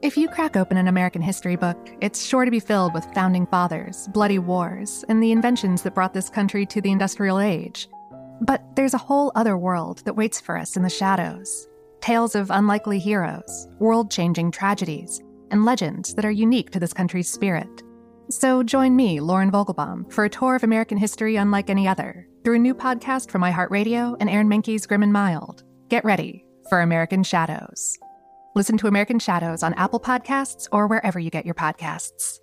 If you crack open an American history book, it's sure to be filled with founding fathers, bloody wars, and the inventions that brought this country to the industrial age. But there's a whole other world that waits for us in the shadows tales of unlikely heroes, world changing tragedies, and legends that are unique to this country's spirit. So join me, Lauren Vogelbaum, for a tour of American history unlike any other through a new podcast from iHeartRadio and Aaron Mahnke's Grim and Mild. Get ready for American Shadows. Listen to American Shadows on Apple Podcasts or wherever you get your podcasts.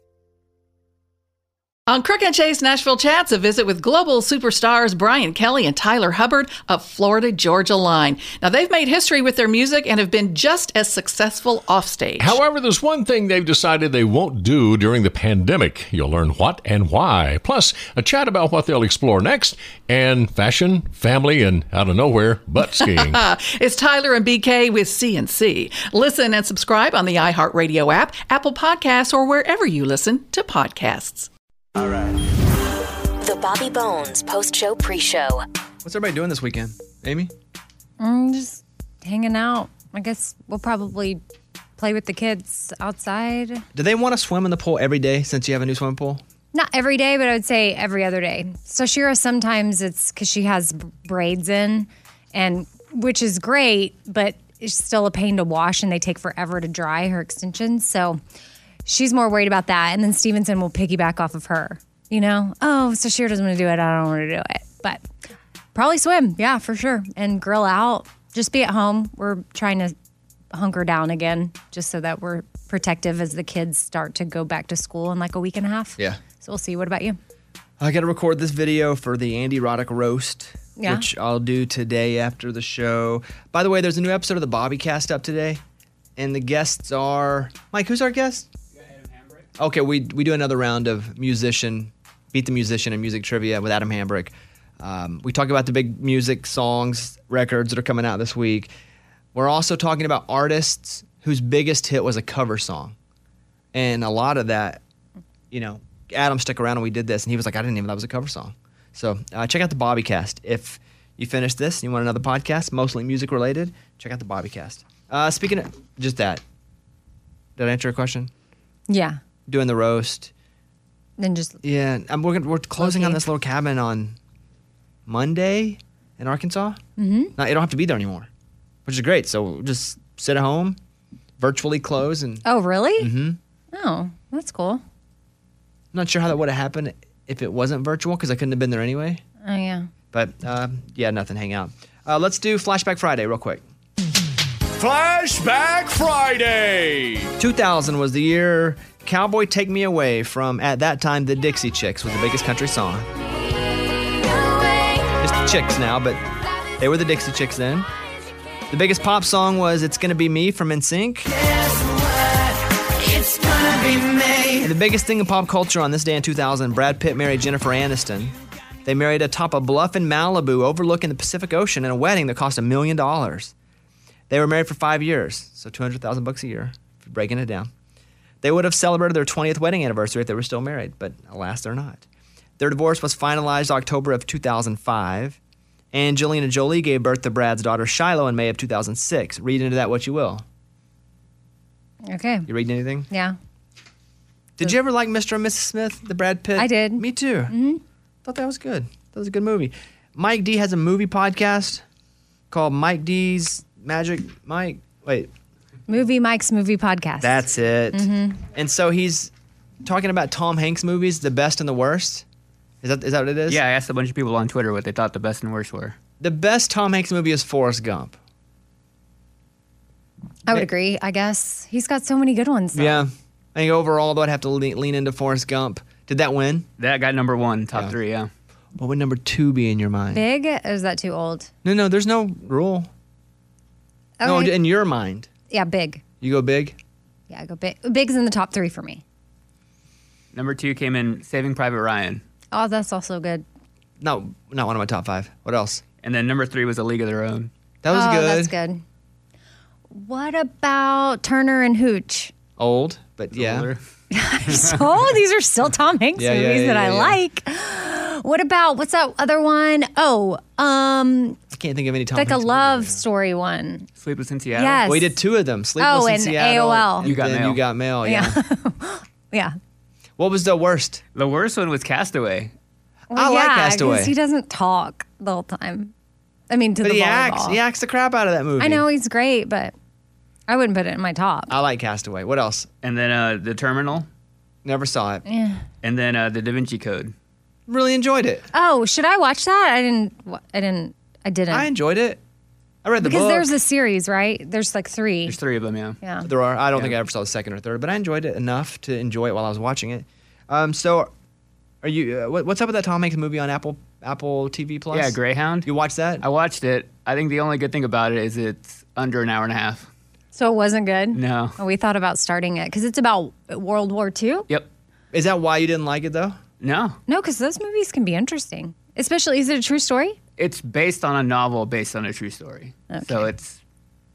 On Crook and Chase Nashville Chats, a visit with global superstars Brian Kelley and Tyler Hubbard of Florida Georgia Line. Now, they've made history with their music and have been just as successful offstage. However, there's one thing they've decided they won't do during the pandemic. You'll learn what and why. Plus, a chat about what they'll explore next and fashion, family, and out of nowhere, butt skiing. it's Tyler and BK with CNC. Listen and subscribe on the iHeartRadio app, Apple Podcasts, or wherever you listen to podcasts. All right. The Bobby Bones post show pre show. What's everybody doing this weekend? Amy? Mm, just hanging out. I guess we'll probably play with the kids outside. Do they want to swim in the pool every day since you have a new swimming pool? Not every day, but I would say every other day. So Shira, sometimes it's because she has braids in, and which is great, but it's still a pain to wash, and they take forever to dry her extensions. So she's more worried about that. And then Stevenson will piggyback off of her. You know, oh, so Shira doesn't want to do it. I don't want to do it, but probably swim. Yeah, for sure, and grill out. Just be at home. We're trying to hunker down again, just so that we're protective as the kids start to go back to school in like a week and a half. Yeah. So we'll see. What about you? I got to record this video for the Andy Roddick roast, Yeah. which I'll do today after the show. By the way, there's a new episode of the Bobby Cast up today, and the guests are Mike. Who's our guest? Okay, we we do another round of musician, beat the musician and music trivia with Adam Hambrick. Um, we talk about the big music songs, records that are coming out this week. We're also talking about artists whose biggest hit was a cover song, and a lot of that, you know, Adam stuck around and we did this, and he was like, I didn't even know that was a cover song. So uh, check out the Bobbycast. If you finish this and you want another podcast, mostly music related, check out the Bobbycast. Uh, speaking of just that, did I answer your question? Yeah. Doing the roast. Then just Yeah, um, we're, gonna- we're closing on this little cabin on Monday in Arkansas. mm-hmm. Now, you don't have to be there anymore, which is great. So we'll just sit at home, virtually close, and Oh, really? hmm Oh, that's cool. I'm not sure how that would have happened if it wasn't virtual because I couldn't have been there anyway. Oh, yeah. But uh, yeah, nothing. Hang out. Uh, let's do Flashback Friday real quick. Flashback Friday. 2000 was the year Cowboy Take Me Away from, at that time, the Dixie Chicks was the biggest country song. Just the Chicks now, but they were the Dixie Chicks then. The biggest pop song was It's Gonna Be Me from NSYNC. And the biggest thing in pop culture on this day in 2000, Brad Pitt married Jennifer Aniston. They married atop a bluff in Malibu overlooking the Pacific Ocean in a wedding that cost a million dollars. They were married for five years, so 200,000 bucks a year, breaking it down. They would have celebrated their 20th wedding anniversary if they were still married, but alas, they're not. Their divorce was finalized October of 2005, and Angelina Jolie gave birth to Brad's daughter Shiloh in May of 2006. Read into that what you will. Okay. You reading anything? Yeah. Did you ever like Mr. and Mrs. Smith, the Brad Pitt? I did. Me too. Mm-hmm. Thought that was good. That was a good movie. Mike D has a movie podcast called Mike D's Magic Mike. Wait, Movie Mike's Movie Podcast. that's it. Mhm. And so he's talking about Tom Hanks movies, the best and the worst. Is that is that what it is? Yeah, I asked a bunch of people on Twitter what they thought the best and worst were. The best Tom Hanks movie is Forrest Gump. I would agree, I guess. He's got so many good ones. though. Yeah. I think overall, though, I'd have to lean, lean into Forrest Gump. Did that win? That got number one, top three, yeah. What would number two be in your mind? Big? Or is that too old? No, no, there's no rule. No, in your mind. Yeah, big. You go big? Yeah, I go big. Big's in the top three for me. Number two came in Saving Private Ryan. Oh, that's also good. No, not one of my top five. What else? And then number three was A League of Their Own. That was oh, good. That's good. What about Turner and Hooch? Old, but yeah. older. so these are still Tom Hanks Yeah, yeah, movies yeah, that I yeah, yeah. like. What about what's that other one? Oh, um, I can't think of any Tom like a love movies. story one. Sleepless in Seattle. Yes. We did two of them. Sleepless Oh, in and Seattle. AOL. and You Got then Mail. You got mail. Yeah. Yeah. yeah. what was the worst? The worst one was Castaway. I like Castaway. He doesn't talk the whole time. I mean, to But the he volleyball. acts. He acts the crap out of that movie. I know he's great, but I wouldn't put it in my top. I like Castaway. What else? And then uh, The Terminal. Never saw it. Yeah. And then uh, The Da Vinci Code. Really enjoyed it. Oh, should I watch that? I didn't. I didn't. I didn't. I enjoyed it. I read the because book. there's a series, right? There's like three. There's three of them, yeah. yeah. There are. I don't think I ever saw the second or third, but I enjoyed it enough to enjoy it while I was watching it. Um, so, are you? Uh, what, what's up with that Tom Hanks movie on Apple Apple TV Plus? Yeah, Greyhound. You watched that? I watched it. I think the only good thing about it is it's under an hour and a half. So it wasn't good. No. Oh, we thought about starting it because it's about World War II. Yep. Is that why you didn't like it though? No. No, because those movies can be interesting. Especially, is it a true story? It's based on a novel based on a true story. So it's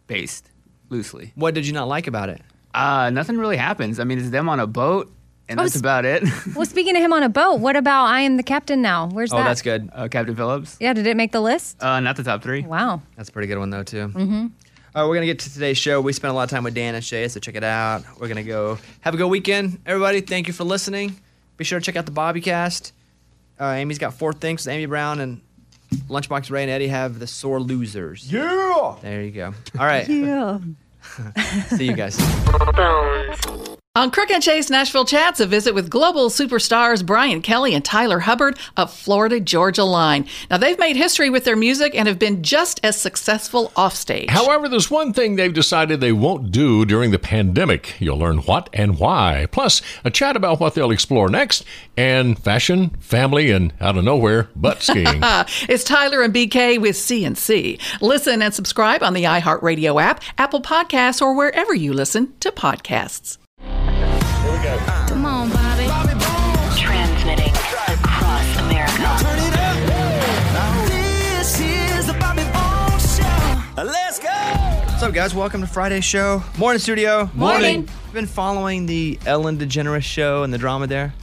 based loosely. What did you not like about it? Uh, nothing really happens. I mean, it's them on a boat, and Oh, that's s- about it. Well, speaking of him on a boat, what about I Am the Captain Now? Where's Oh, that? Oh, that's good. uh, Captain Phillips. Yeah, did it make the list? Uh, not the top three. Wow. That's a pretty good one though too. Mm-hmm. All right, we're gonna get to today's show. We spent a lot of time with Dan and Shay, so check it out. We're gonna go have a good weekend, everybody. Thank you for listening. Be sure to check out the Bobbycast. Uh, Amy's got four things. Amy Brown and Lunchbox Ray and Eddie have the sore losers. Yeah. There you go. All right. Yeah. See you guys. On Crook and Chase Nashville Chats, a visit with global superstars Brian Kelley and Tyler Hubbard of Florida Georgia Line. Now, they've made history with their music and have been just as successful offstage. However, there's one thing they've decided they won't do during the pandemic. You'll learn what and why. Plus, a chat about what they'll explore next, and fashion, family, and out of nowhere, butt skiing. It's Tyler and BK with CNC. Listen and subscribe on the iHeartRadio app, Apple Podcasts, or wherever you listen to podcasts. Come on, Bobby. Transmitting across America. What's up, guys? Welcome to Friday's show. Morning, studio. Morning. You've been following the Ellen DeGeneres show and the drama there.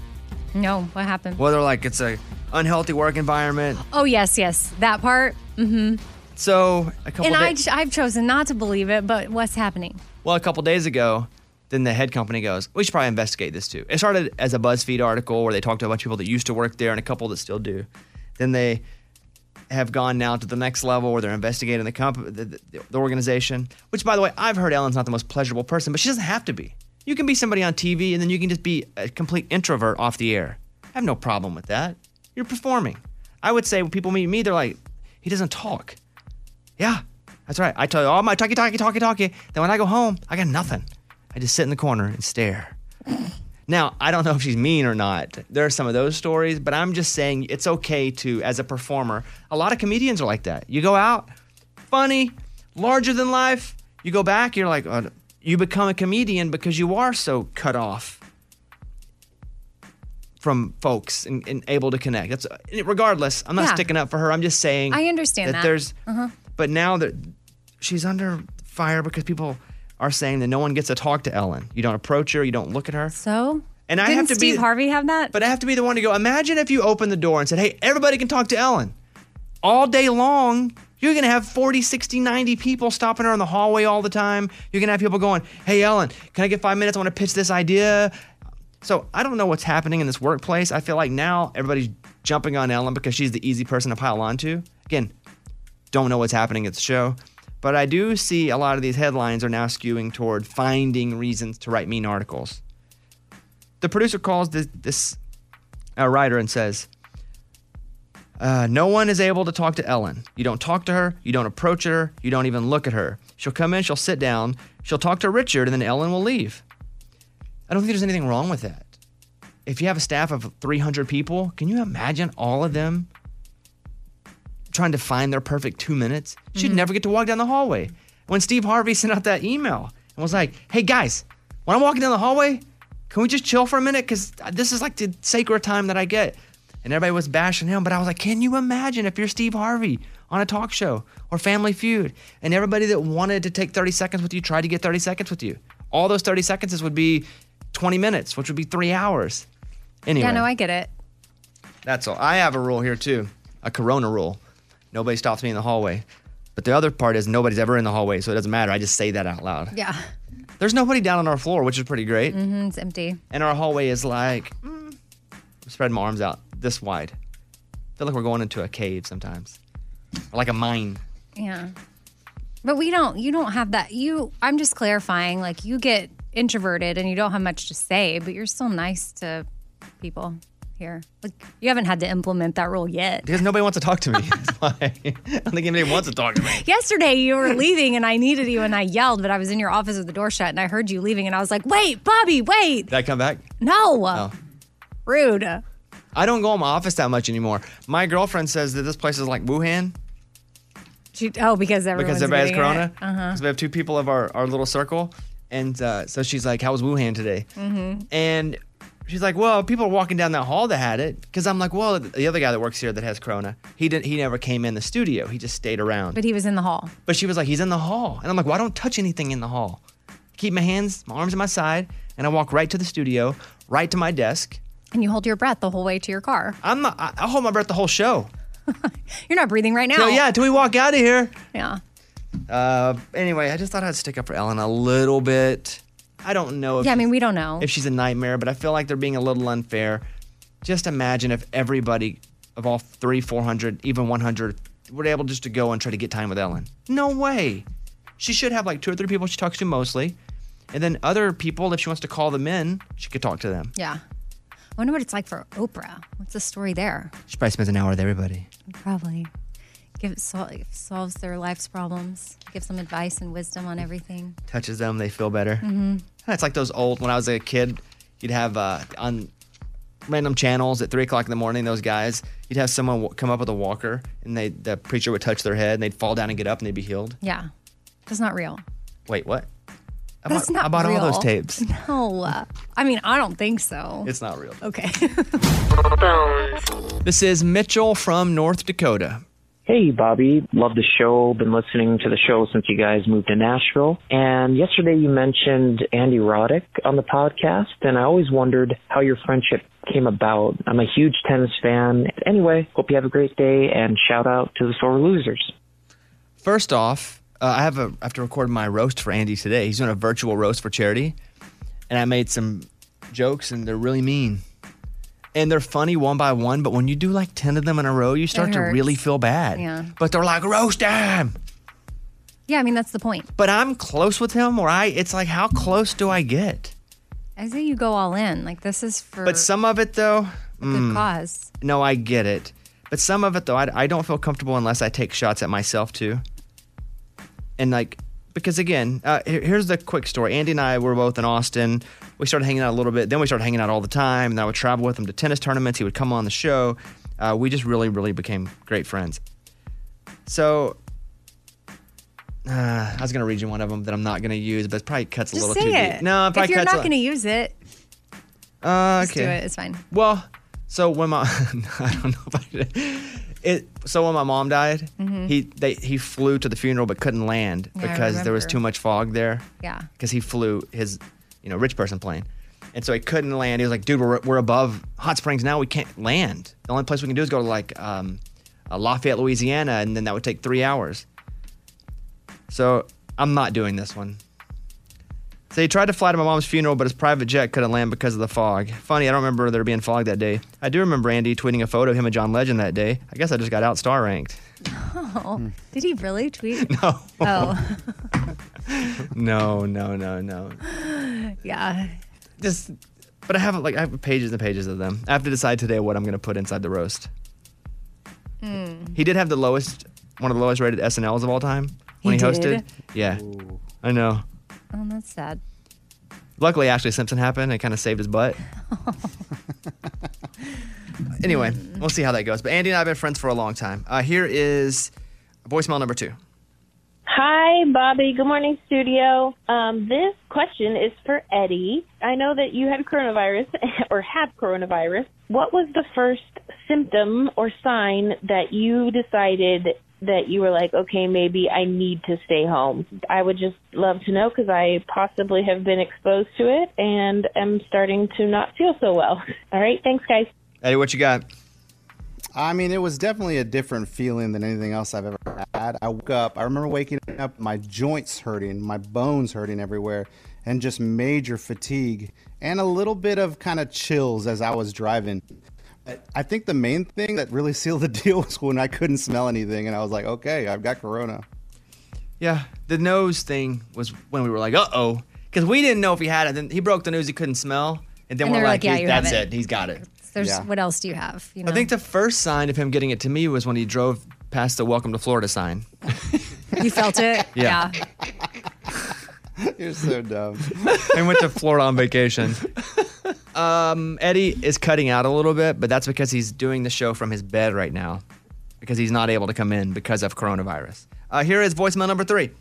No, what happened? Whether like it's a unhealthy work environment. Oh, yes, yes. That part. Mm hmm. So a couple And I, days. I've chosen not to believe it, but what's happening? Well, a couple days ago, then the head company goes, we should probably investigate this too. It started as a BuzzFeed article where they talked to a bunch of people that used to work there and a couple that still do. Then they have gone now to the next level where they're investigating the, comp- the, the, the organization, which, by the way, I've heard Ellen's not the most pleasurable person, but she doesn't have to be. You can be somebody on TV and then you can just be a complete introvert off the air. I have no problem with that. You're performing. I would say when people meet me, they're like, he doesn't talk. Yeah, that's right. I tell you all my talkie, talkie, talkie, talkie. Then when I go home, I got nothing. I just sit in the corner and stare. Now, I don't know if she's mean or not. There are some of those stories, but I'm just saying it's okay to, as a performer, a lot of comedians are like that. You go out, funny, larger than life. You go back, you're like, uh, you become a comedian because you are so cut off from folks and, and able to connect. That's regardless. I'm not Yeah. sticking up for her. I'm just saying I understand that. there's, but now that she's under fire because people are saying that no one gets to talk to Ellen. You don't approach her. You don't look at her. So? And I have to Steve be, Harvey have that? but I have to be the one to go. Imagine if you opened the door and said, "Hey, everybody can talk to Ellen." All day long, you're going to have 40, 60, 90 people stopping her in the hallway all the time. You're going to have people going, "Hey, Ellen, can I get 5 minutes? I want to pitch this idea." So, I don't know what's happening in this workplace. I feel like now everybody's jumping on Ellen because she's the easy person to pile onto. Again, don't know what's happening at the show. But I do see a lot of these headlines are now skewing toward finding reasons to write mean articles. The producer calls this, this uh, writer and says, uh, No one is able to talk to Ellen. You don't talk to her, you don't approach her, you don't even look at her. She'll come in, she'll sit down, she'll talk to Richard, and then Ellen will leave. I don't think there's anything wrong with that. If you have a staff of 300 people, can you imagine all of them trying to find their perfect two minutes? She'd mm-hmm. never get to walk down the hallway. When Steve Harvey sent out that email and was like, hey guys, when I'm walking down the hallway, can we just chill for a minute? Because this is like the sacred time that I get. And everybody was bashing him, but I was like, can you imagine if you're Steve Harvey on a talk show or Family Feud and everybody that wanted to take 30 seconds with you tried to get 30 seconds with you? All those 30 seconds would be 20 minutes, which would be three hours. Anyway. yeah, no, I get it. That's all. I have a rule here too, a Corona rule. Nobody stops me in the hallway. But the other part is nobody's ever in the hallway, so it doesn't matter. I just say that out loud. Yeah. There's nobody down on our floor, which is pretty great. Mm-hmm, it's empty. And our hallway is like, mm, spread my arms out this wide. I feel like we're going into a cave sometimes, or like a mine. Yeah. But we don't, you don't have that. You, I'm just clarifying, like you get introverted and you don't have much to say, but you're still nice to people here. Like you haven't had to implement that rule yet. Because nobody wants to talk to me. That's why. I don't think anybody wants to talk to me. Yesterday you were leaving and I needed you and I yelled, but I was in your office with the door shut and I heard you leaving and I was like, wait, Bobby, wait. Did I come back? No. Oh. Rude. I don't go in my office that much anymore. My girlfriend says that this place is like Wuhan She, oh, because everyone's because everybody has corona. Uh-huh. Because we have two people of our, our little circle. And uh, so she's like, How was Wuhan today? Mm-hmm. And she's like, Well, people are walking down that hall that had it. Because I'm like, Well, the other guy that works here that has corona, he didn't. He never came in the studio. He just stayed around. But he was in the hall. But she was like, He's in the hall. And I'm like, Well, I don't touch anything in the hall. Keep my hands, my arms at my side, and I walk right to the studio, right to my desk. And you hold your breath the whole way to your car. I'm not. I, I hold my breath the whole show. You're not breathing right now. So yeah, till we walk out of here. Yeah. Uh, anyway, I just thought I'd stick up for Ellen a little bit. I don't know if Yeah, I mean, we don't know. if she's a nightmare, but I feel like they're being a little unfair. Just imagine if everybody of all three, 400, even 100 were able just to go and try to get time with Ellen. No way. She should have like two or three people she talks to mostly. And then other people, if she wants to call them in, she could talk to them. Yeah. I wonder what it's like for Oprah. What's the story there? She probably spends an hour with everybody. Probably give sol- solves their life's problems, gives them advice and wisdom on everything. touches them, they feel better. Mhm. It's like those old, when I was a kid, you'd have uh, on random channels at three o'clock in the morning, those guys, you'd have someone w- come up with a walker and they, the preacher would touch their head and they'd fall down and get up and they'd be healed. Yeah, that's not real. Wait, what? I That's bought, not I bought all those tapes. No, uh, I mean I don't think so. It's not real. Okay. This is Mitchell from North Dakota. Hey, Bobby. Love the show. Been listening to the show since you guys moved to Nashville. And yesterday you mentioned Andy Roddick on the podcast, and I always wondered how your friendship came about. I'm a huge tennis fan. Anyway, hope you have a great day, and shout out to the Sore Losers. First off, uh, I have a I have to record my roast for Andy today. He's doing a virtual roast for charity, and I made some jokes, and they're really mean, and they're funny one by one. But when you do like ten of them in a row, you start to really feel bad. Yeah. But they're like roast him. yeah, I mean that's the point. But I'm close with him, or I. It's like how close do I get? I say you go all in. Like this is for But some of it though, a good mm, cause. No, I get it. But some of it though, I, I don't feel comfortable unless I take shots at myself too. And like, because again, uh, here- here's the quick story. Andy and I were both in Austin. We started hanging out a little bit. Then we started hanging out all the time. And I would travel with him to tennis tournaments. He would come on the show. Uh, we just really, really became great friends. So. Uh, I was gonna read you one of them that I'm not gonna use, but it probably cuts a little say too it. deep. No, it probably if you're cuts not going to use it, uh, just okay. do it. It's fine. Well, so when my I don't know if I did it. So when my mom died, Mhm. he they he flew to the funeral but couldn't land Yeah, because there was too much fog there. Yeah. Because he flew his you know rich person plane, and so he couldn't land. He was like, "Dude, we're we're above Hot Springs now. We can't land. The only place we can do is go to like um, uh, Lafayette, Louisiana, and then that would take three hours." So I'm not doing this one. So he tried to fly to my mom's funeral, but his private jet couldn't land because of the fog. Funny, I don't remember there being fog that day. I do remember Andy tweeting a photo of him and John Legend that day. I guess I just got out star ranked. Oh, did he really tweet? No. Oh, No, no, no, no. yeah. Just, but I have like I have pages and pages of them. I have to decide today what I'm going to put inside the roast. Mm. He did have the lowest, one of the lowest rated SNLs of all time when he, He hosted. did? Yeah, I know. Oh, that's sad. Luckily, Ashlee Simpson happened It kind of saved his butt. anyway, we'll see how that goes. But Andy and I have been friends for a long time. Uh, here is voicemail number two. Hi, Bobby. Good morning, studio. Um, this question is for Eddie. I know that you had coronavirus or had coronavirus. What was the first symptom or sign that you decided that you were like, okay, maybe I need to stay home? I would just love to know because I possibly have been exposed to it and am starting to not feel so well. All right. Thanks, guys. Eddie, what you got? I mean, it was definitely a different feeling than anything else I've ever had. I woke up, I remember waking up, my joints hurting, my bones hurting everywhere, and just major fatigue and a little bit of kind of chills as I was driving. I think the main thing that really sealed the deal was when I couldn't smell anything, and I was like, okay, I've got corona. Yeah, the nose thing was when we were like, uh oh, because we didn't know if he had it. Then he broke the news he couldn't smell, and then And we're like, like, yeah, "He- that's it." it. He's got it. There's Yeah. what else do you have? You know? I think the first sign of him getting it to me was when he drove past the "Welcome to Florida" sign. you felt it. Yeah. You're so dumb. I went to Florida on vacation. Um, Eddie is cutting out a little bit, but that's because he's doing the show from his bed right now because he's not able to come in because of coronavirus. Uh, here is voicemail number three.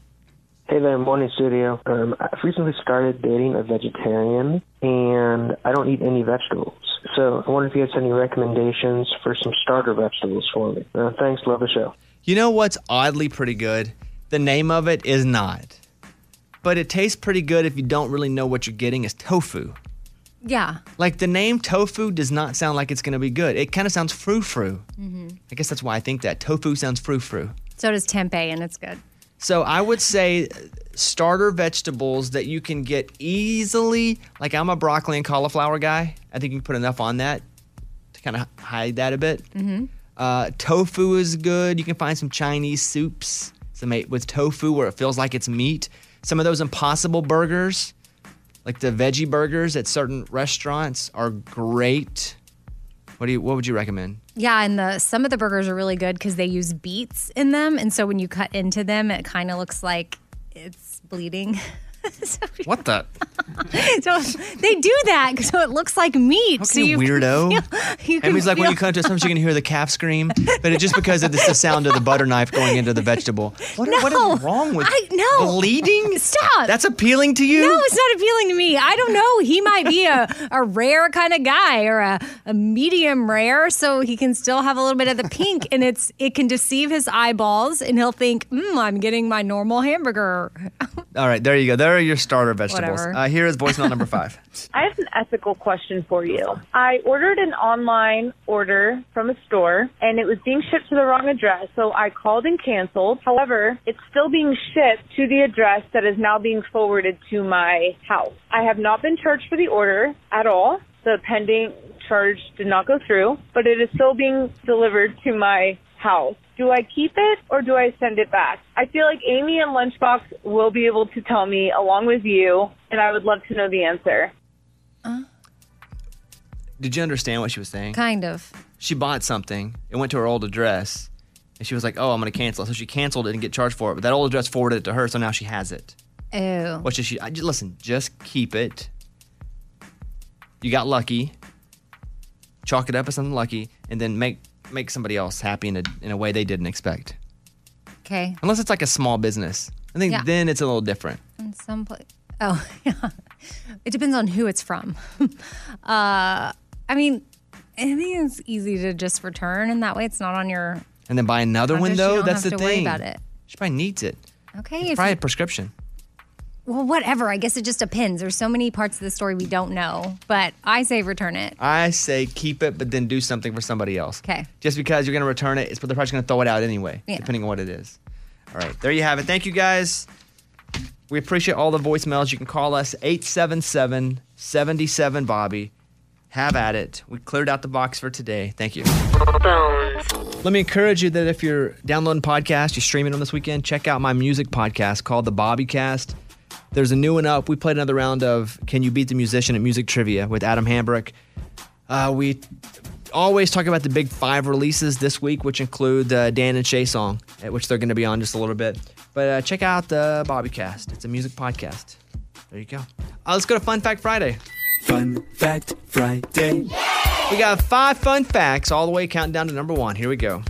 Hey there, morning studio. Um, I've recently started dating a vegetarian, and I don't eat any vegetables. So I wonder if you have any recommendations for some starter vegetables for me. Uh, thanks, love the show. You know what's oddly pretty good? The name of it is not. But it tastes pretty good if you don't really know what you're getting is tofu. yeah. Like the name tofu does not sound like it's going to be good. It kind of sounds frou frou. hmm I guess that's why I think that. Tofu sounds frou frou. So does tempeh, and it's good. So I would say starter vegetables that you can get easily. Like I'm a broccoli and cauliflower guy. I think you can put enough on that to kind of hide that a bit. Mm-hmm. Uh, tofu is good. You can find some Chinese soups some with tofu where it feels like it's meat. Some of those impossible burgers, like the veggie burgers at certain restaurants, are great. What do you? What would you recommend? Yeah, and the some of the burgers are really good because they use beets in them, and so when you cut into them, it kind of looks like it's bleeding. What the? so they do that so it looks like meat. so you weirdo. feel- you Emmy's like when you cut to sometimes you can hear the calf scream, but it's just because it's the sound of the butter knife going into the vegetable. What, what No, is wrong with I no bleeding? Stop. That's appealing to you? No, it's not appealing to me. I don't know. He might be a, a rare kind of guy or a, a medium rare, so he can still have a little bit of the pink, and it's it can deceive his eyeballs, and he'll think, mm, "I'm getting my normal hamburger." All right, there you go. There are your starter vegetables. Whatever. Uh, here is voicemail number five. I have an ethical question for you. I ordered an online order from a store and it was being shipped to the wrong address, so I called and canceled. However, it's still being shipped to the address that is now being forwarded to my house. I have not been charged for the order at all. The pending charge did not go through, but it is still being delivered to my house. Do I keep it or do I send it back? I feel like Amy and Lunchbox will be able to tell me along with you, and I would love to know the answer. Did you understand what she was saying? Kind of. She bought something. It went to her old address, and she was like, "Oh, I'm going to cancel." it. So she canceled it and get charged for it. But that old address forwarded it to her, so now she has it. Ew. What should she? I, just, listen, just keep it. You got lucky. Chalk it up as something lucky, and then make make somebody else happy in a in a way they didn't expect. Okay. Unless it's like a small business, I think Yeah. then it's a little different. In some place. Oh, yeah. It depends on who it's from. uh, I mean, I think it's easy to just return, and that way it's not on your. And then buy another one you though. don't That's have the to worry thing. about it. She probably needs it. Okay. It's If probably you- a prescription. Well, whatever. I guess it just depends. There's so many parts of the story we don't know, but I say return it. I say keep it, but then do something for somebody else. Okay. Just because you're going to return it, it's but they're probably going to throw it out anyway, Yeah. depending on what it is. All right, there you have it. Thank you guys. We appreciate all the voicemails. You can call us 877 77 Bobby. Have at it. We cleared out the box for today. Thank you. Let me encourage you that if you're downloading podcasts, you're streaming them this weekend, check out my music podcast called The Bobbycast. There's a new one up. We played another round of Can You Beat the Musician at Music Trivia with Adam Hambrick. Uh, we always talk about the big five releases this week, which include the Dan and Shay song, at which they're going to be on just a little bit. But uh, check out the Bobbycast. It's a music podcast. There you go. Uh, let's go to Fun Fact Friday. Fun Fact Friday. We got five fun facts all the way counting down to number one. Here we go.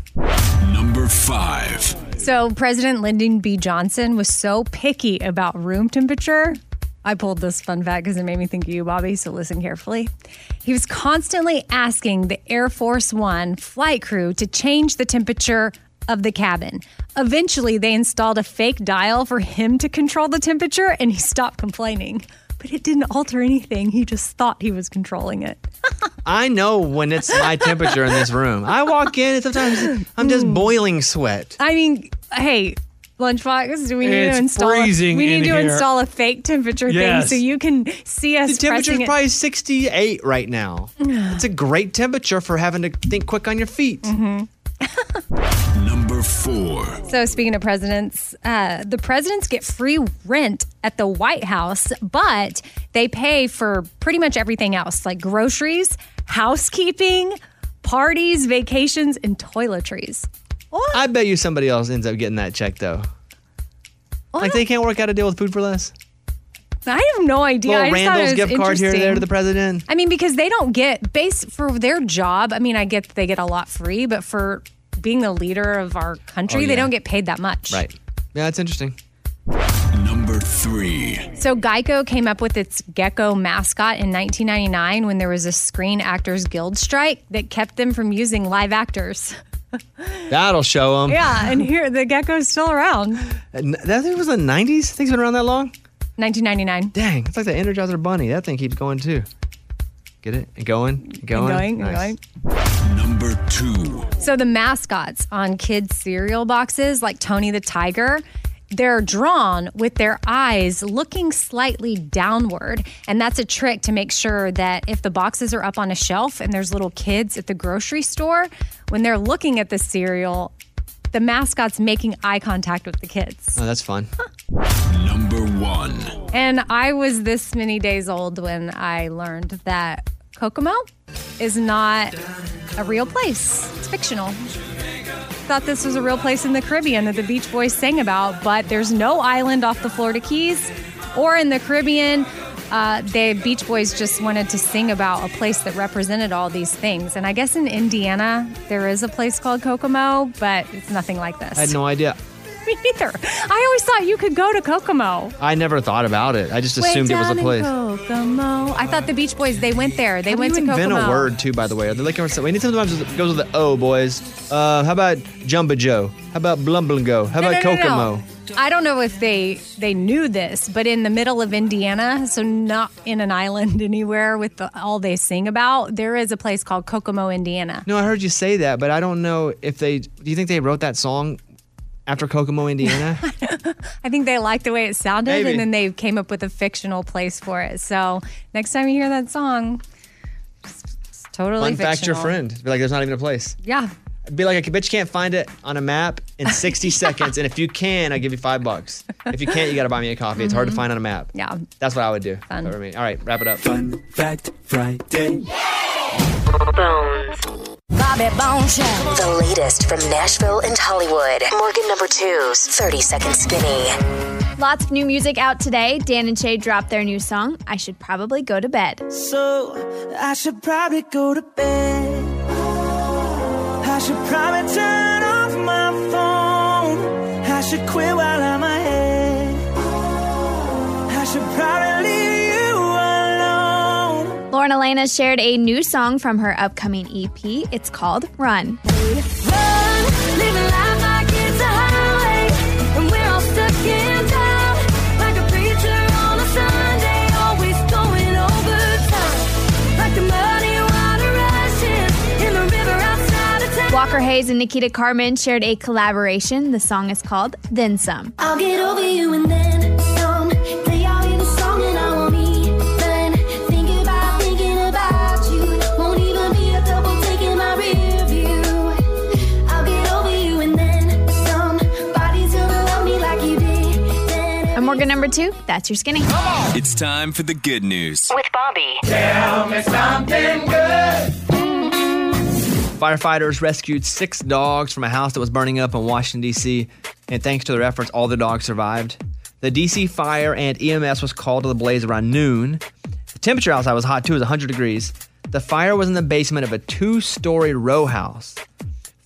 Number five. So, President Lyndon B. Johnson was so picky about room temperature. I pulled this fun fact because it made me think of you, Bobby, so listen carefully. He was constantly asking the Air Force One flight crew to change the temperature of the cabin. Eventually, they installed a fake dial for him to control the temperature, and he stopped complaining. But it didn't alter anything. He just thought he was controlling it. I know when it's my temperature in this room. I walk in and sometimes I'm just hmm. boiling sweat. I mean, hey, Lunchbox, do we need It's to install. A, freezing we need in to here. install a fake temperature Yes. thing so you can see us. The temperature's pressing it. probably 68 right now. it's a great temperature for having to think quick on your feet. Mm-hmm. Number four. So, speaking of presidents, uh, the presidents get free rent at the White House, but they pay for pretty much everything else like groceries, housekeeping, parties, vacations, and toiletries. I bet you somebody else ends up getting that check though. Like they can't work out a deal with food for less. I have no idea. I Little just thought it Randall's was gift card here there to the president. I mean, because they don't get base for their job. I mean, I get that they get a lot free, but for being the leader of our country, Oh, they don't get paid that much. Right. Yeah, it's interesting. Number three. So Geico came up with its gecko mascot in 1999 when there was a Screen Actors Guild strike that kept them from using live actors. That'll show them. yeah, and here the gecko's still around. Uh, that thing was in the 90s? Thing's been around that long? 1999. Dang, it's like the Energizer Bunny. That thing keeps going too. Get it? And going? Going? going, and Nice. Number two. So the mascots on kids' cereal boxes, like Tony the Tiger, they're drawn with their eyes looking slightly downward. And that's a trick to make sure that if the boxes are up on a shelf and there's little kids at the grocery store, when they're looking at the cereal, the mascot's making eye contact with the kids. Oh, that's fun. Number one. And I was this many days old when I learned that Kokomo is not a real place. It's fictional. Thought this was a real place in the Caribbean that the Beach Boys sang about, but there's no island off the Florida Keys or in the Caribbean. Uh, the Beach Boys just wanted to sing about a place that represented all these things. And I guess in Indiana, there is a place called Kokomo, but it's nothing like this. I had no idea. Me neither. I always thought you could go to Kokomo. I never thought about it. I just assumed it was a place. Kokomo. I thought the Beach Boys, they went there. They went to you Kokomo. invent a word too, by the way. Are they looking for? We need sometimes it goes with the O, boys. Uh, how about Jumba Joe? How about Blumblego? How No, about no, no, no. Kokomo? I don't know if they they knew this, but in the middle of Indiana, so not in an island anywhere with the, all they sing about, there is a place called Kokomo, Indiana. No, I heard you say that, but I don't know if they. Do you think they wrote that song after Kokomo, Indiana? I think they liked the way it sounded, Maybe. and then they came up with a fictional place for it. So next time you hear that song, it's, it's totally Fun fact, your friend. Be like, there's not even a place. Yeah. Be like, I bet you can't find it on a map in 60 seconds, and if you can, I'll give you five bucks. If you can't, you got to buy me a coffee. It's hard to Mhm. find on a map. Yeah. That's what I would do. Fun. For me. All right, wrap it up. Fun fact Friday. Bobby Bone The latest from Nashville and Hollywood. Morgan number two's 30 Second Skinny. Lots of new music out today. Dan and Shay dropped their new song, I Should Probably Go to Bed. So I should probably go to bed. I should probably turn off my phone. I should quit while I'm ahead. I should probably leave you alone. Lauren Alaina shared a new song from her upcoming EP. It's called Run. Run, living life like it's a highway, and we're all stuck in town. Like a preacher on a Sunday, always going overtime. Like the muddy water rushes in the river outside of town. Walker Hayes and Nikita Carmen shared a collaboration. The song is called Then Some. I'll get over you and then some. Morgan number two, that's your skinny. It's time for the good news. With Bobby. Tell me something good. Firefighters rescued six dogs from a house that was burning up in Washington, D.C., and thanks to their efforts, all the dogs survived. The D.C. fire and EMS was called to the blaze around noon. The temperature outside was hot too, it was 100 degrees. The fire was in the basement of a two story row house.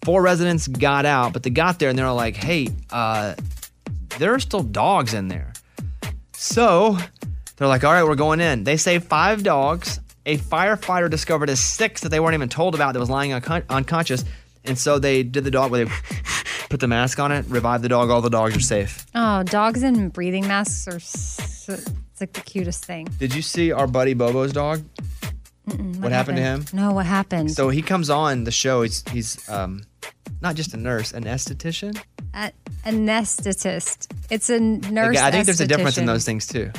Four residents got out, but they got there and they were like, hey, uh, there are still dogs in there. So they're like, all right, we're going in. They saved five dogs. A firefighter discovered a sixth that they weren't even told about that was lying uncon- unconscious. And so they did the dog where they put the mask on it, revived the dog. All the dogs are safe. Oh, dogs in breathing masks are s- it's like the cutest thing. Did you see our buddy Bobo's dog? What, happened to him? No, what happened? So he comes on the show. He's he's um, not just a nurse, an esthetician. A- anesthetist. It's a nurse. I think there's a difference in those things too.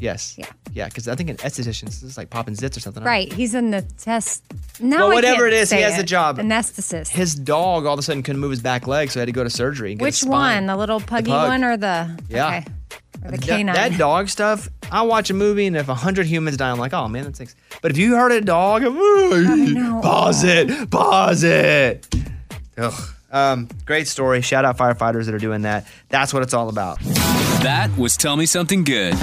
Yes. Yeah. Yeah, because I think an esthetician is like popping zits or something. Right. He's in the test. No, Well, whatever it is, he has the it. job. Anesthetist. His dog all of a sudden couldn't move his back leg, so he had to go to surgery. And get Which one? The little puggy pug. one or the? Yeah. Okay. Or the That- canine. That, dog stuff. I watch a movie and if a hundred humans die, I'm like, oh man, that stinks. But if you heard a dog, oh, pause it, pause it. Ugh. Um, great story. Shout out firefighters that are doing that. That's what it's all about. That was Tell Me Something Good.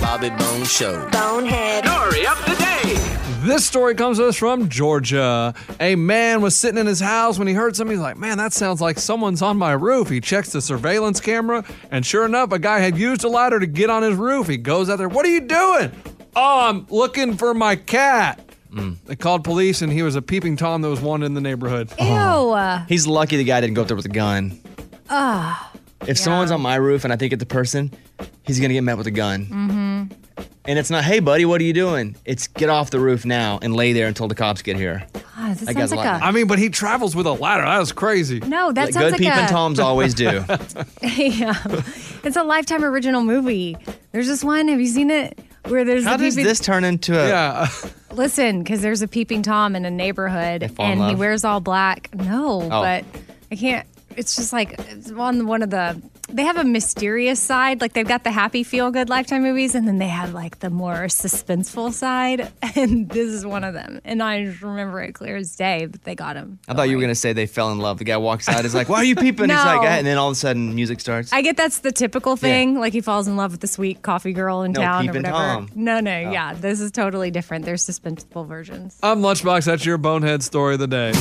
Bobby Bone Show. Bonehead. Story of the day. This story comes to us from Georgia. A man was sitting in his house when he heard something. He's like, Man, that sounds like someone's on my roof. He checks the surveillance camera, and sure enough, a guy had used a ladder to get on his roof. He goes out there, What are you doing? Oh, I'm looking for my cat. They called police, and he was a peeping Tom that was wanted in the neighborhood. Ew. He's lucky the guy didn't go up there with a gun. Ah. If someone's on my roof and I think it's the person, he's gonna get met with a gun. Mm-hmm. And it's not, hey buddy, what are you doing? It's get off the roof now and lay there until the cops get here. God, this I sounds got like lucky. a. I mean, but he travels with a ladder. That was crazy. No, that Like, sounds good like peeping a. toms always do. yeah. It's a lifetime original movie. There's this one. Have you seen it? Where there's How a does peeping- this turn into a? Yeah. Listen, because there's a peeping tom in a neighborhood, fall in and he love? wears all black. No, Oh. but I can't. It's just like it's on one of the. They have a mysterious side, like they've got the happy, feel good Lifetime movies, and then they have like the more suspenseful side, and this is one of them. And I just remember it clear as day that they got him. I thought you were gonna say they fell in love. The guy walks out, is like, "Why are you peeping?" He's like, No. And then all of a sudden, music starts. I get that's the typical thing. Like he falls in love with the sweet coffee girl in No, town or Peepin' whatever. Tom. No, no, Oh. yeah, this is totally different. There's suspenseful versions. I'm Lunchbox. That's your bonehead story of the day.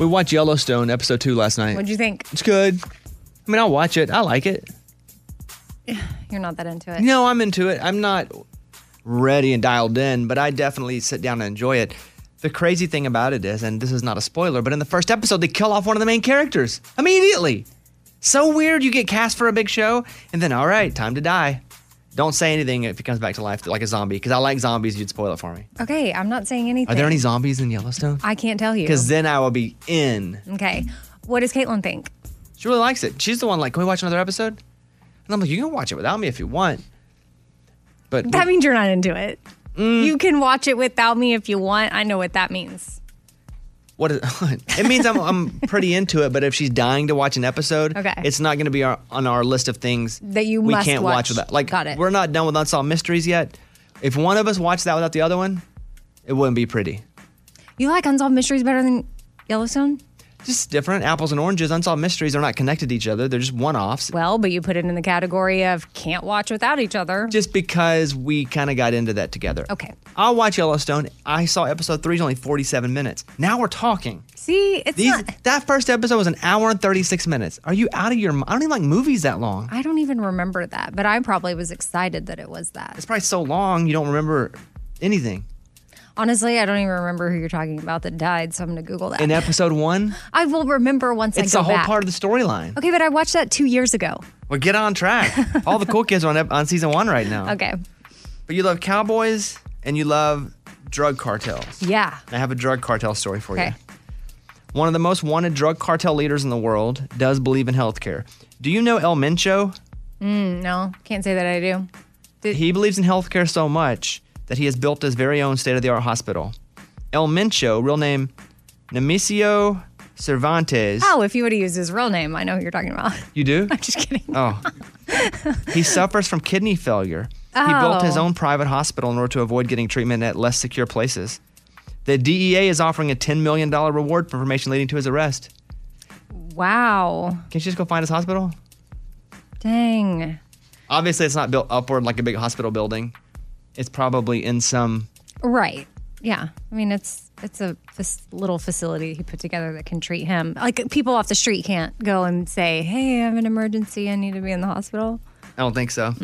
We watched Yellowstone episode two last night. What'd you think? It's good. I mean, I'll watch it. I like it. You're not that into it. No, I'm into it. I'm not ready and dialed in, but I definitely sit down and enjoy it. The crazy thing about it is, and this is not a spoiler, but in the first episode, they kill off one of the main characters immediately. So weird. You get cast for a big show, and then, all right, time to die. Don't say anything if he comes back to life like a zombie, because I like zombies. You'd spoil it for me. Okay, I'm not saying anything. Are there any zombies in Yellowstone? I can't tell you. Because then I will be in. Okay. What does Caitlin think? She really likes it. She's the one like, can we watch another episode? And I'm like, you can watch it without me if you want. But That means you're not into it. Mm. You can watch it without me if you want. I know what that means. What is, it means I'm, I'm pretty into it, but if she's dying to watch an episode, Okay. it's not going to be our, on our list of things That you we must can't watch. watch. without. Like, Got it. we're not done with Unsolved Mysteries yet. If one of us watched that without the other one, it wouldn't be pretty. You like Unsolved Mysteries better than Yellowstone? Just different apples and oranges. Unsolved Mysteries are not connected to each other. They're just one offs. Well, but you put it in the category of can't watch without each other. Just because we kind of got into that together. Okay. I'll watch Yellowstone. I saw episode three is only 47 minutes. Now we're talking. See, it's These, not. That first episode was an hour and 36 minutes. Are you out of your mind? I don't even like movies that long. I don't even remember that, but I probably was excited that it was that. It's probably so long you don't remember anything. Honestly, I don't even remember who you're talking about that died, so I'm going to Google that. In episode one, I will remember once it's I go the whole back. part of the storyline. Okay, but I watched that two years ago. Well, get on track. All the cool kids are on, ep- on season one right now. Okay. But you love cowboys and you love drug cartels. Yeah. I have a drug cartel story for Okay. you. One of the most wanted drug cartel leaders in the world does believe in healthcare. Do you know El Mencho? Mm, no, can't say that I do. he believes in healthcare so much that he has built his very own state of the art hospital. El Mencho, real name Nemesio Cervantes. Oh, if you would have used his real name, I know who you're talking about. You do? I'm just kidding. Oh. he suffers from kidney failure. He built his Oh. own private hospital in order to avoid getting treatment at less secure places. The DEA is offering a $10 million reward for information leading to his arrest. Wow. Can't you just go find his hospital? Dang. Obviously, it's not built upward like a big hospital building. It's probably in some. Right. Yeah. I mean, it's it's a this little facility he put together that can treat him. Like people off the street can't go and say, "Hey, I have an emergency. I need to be in the hospital." I don't think so.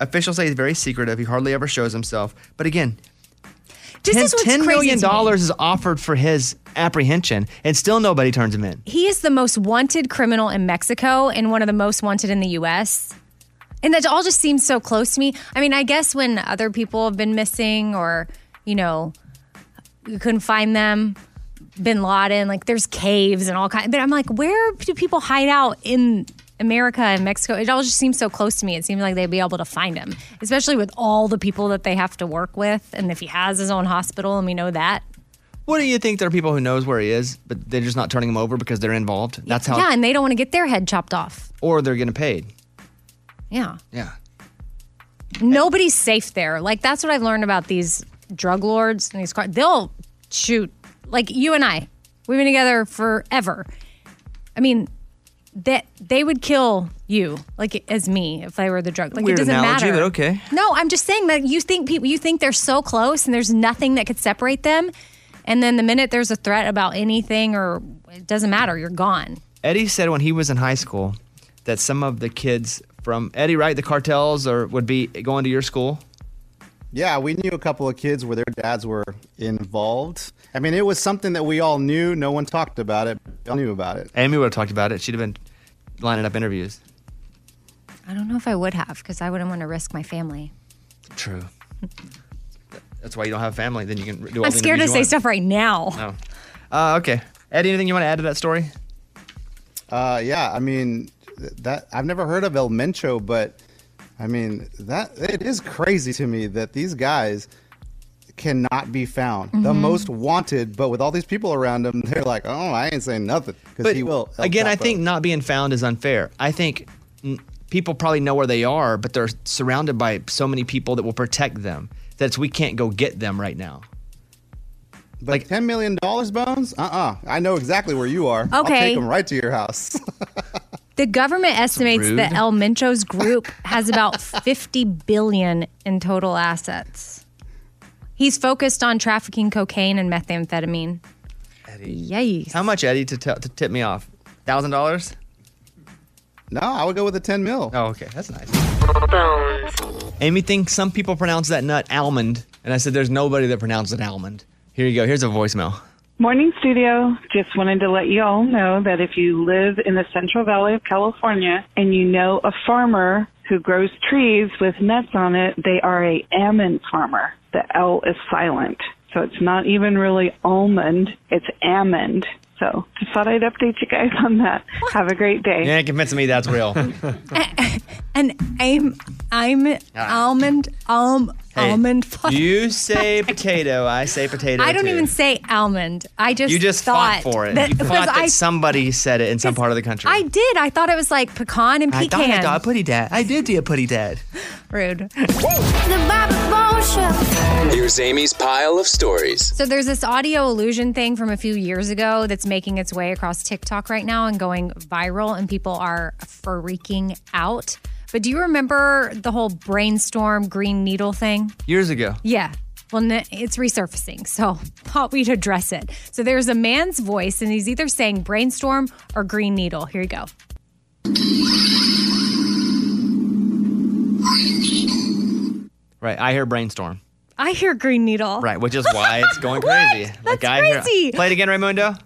Officials say he's very secretive. He hardly ever shows himself. But again, This ten, is what's $10 crazy million dollars is offered for his apprehension, and still nobody turns him in. He is the most wanted criminal in Mexico and one of the most wanted in the U.S. And that all just seems so close to me. I mean, I guess when other people have been missing or, you know, you couldn't find them. Bin Laden, like there's caves and all kinds. But I'm like, where do people hide out in America and Mexico? It all just seems so close to me. It seems like they'd be able to find him, especially with all the people that they have to work with. And if he has his own hospital, and we know that. What do you think? There are people who knows where he is, but they're just not turning him over because they're involved. That's how. yeah, and they don't want to get their head chopped off. Or they're getting paid. Yeah. Yeah. Nobody's safe there. Like that's what I've learned about these drug lords and these car. They'll shoot like you and I. We've been together forever. I mean, that they would kill you like as me if I were the drug. Like Weird it doesn't analogy, matter. but okay. No, I'm just saying that you think people you think they're so close and there's nothing that could separate them, and then the minute there's a threat about anything or it doesn't matter, you're gone. Eddie said when he was in high school that some of the kids from Eddie, right, the cartels, or would be going to your school. Yeah, we knew a couple of kids where their dads were involved. I mean, it was something that we all knew. No one talked about it. We all knew about it. Amy would have talked about it. She'd have been lining up interviews. I don't know if I would have because I wouldn't want to risk my family. True. That's why you don't have family. Then you can do all I'm scared to say stuff right now. No. Uh, okay. Eddie, anything you want to add to that story? Uh, yeah, I mean, th- that I've never heard of El Mencho, but I mean that it is crazy to me that these guys cannot be found. The Mhm. most wanted, but with all these people around him, they're like, oh, I ain't saying nothing because But he will. El again, I think not being found is unfair. I think mm, people probably know where they are, but they're surrounded by so many people that will protect them that we can't go get them right now. But like ten million dollars, Bones? Uh uh I know exactly where you are. Okay. I'll take them right to your house. The government estimates rude. that El Mencho's group has about 50 billion in total assets. He's focused on trafficking cocaine and methamphetamine. Eddie. Yikes. How much, Eddie, to, t- to tip me off? Thousand dollars? No, I would go with a ten mil. Oh, okay, that's nice. Amy thinks some people pronounce that nut almond, and I said there's nobody that pronounces it almond. Here you go. Here's a voicemail. Morning, studio. Just wanted to let you all know that if you live in the Central Valley of California and you know a farmer who grows trees with nuts on it, they are a almond farmer. The L is silent. So it's not even really almond, it's almond. So just thought I'd update you guys on that. Have a great day. Yeah, convince me that's real. And I'm I'm almond um. Hey, almond fuck. you say potato, I say potato. I don't too. even say almond. I just You just thought fought for it. that- you thought that I, somebody said it in some part of the country. I did. I thought it was like pecan and I thought I pecan. got a putty dad. I did do a putty dad. Rude. Here's Amy's pile of stories. So there's this audio illusion thing from a few years ago that's making its way across TikTok right now and going viral, and people are freaking out. But do you remember the whole brainstorm green needle thing? Years ago. Yeah. Well, it's resurfacing, so thought we'd address it. So there's a man's voice, and he's either saying brainstorm or green needle. Here you go. Right. I hear brainstorm. I hear green needle. Right, which is why it's going crazy. That's I hear- crazy. Play it again, Raymundo.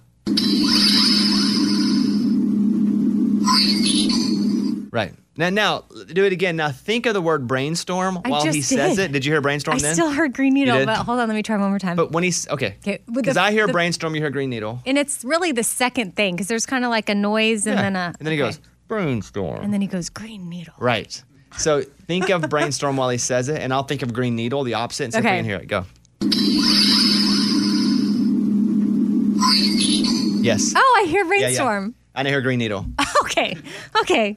Right. Now, now, do it again. Now, think of the word brainstorm I while he just says it. Did you hear brainstorm I then? still heard green needle, but hold on, let me try one more time. But when he's okay, Okay, because I hear the- brainstorm, you hear green needle, and it's really the second thing because there's kind of like a noise and Yeah. then a and then he goes brainstorm. and then he goes green needle. right. So think of brainstorm while he says it, and I'll think of green needle, the opposite, and see if Okay. we can hear it. Go. Yes. Oh, I hear brainstorm. Yeah, yeah. brainstorm. I hear green needle. Okay, okay,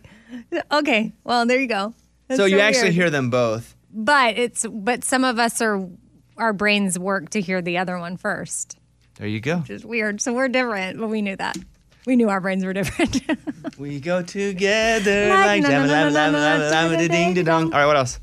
okay. Well, there you go. That's so you actually weird. hear them both. but it's but some of us are our brains work to hear the other one first, There you go. which is weird. So we're different, but we knew that. We knew our brains were different. We go together Like ding dong. All right, what else?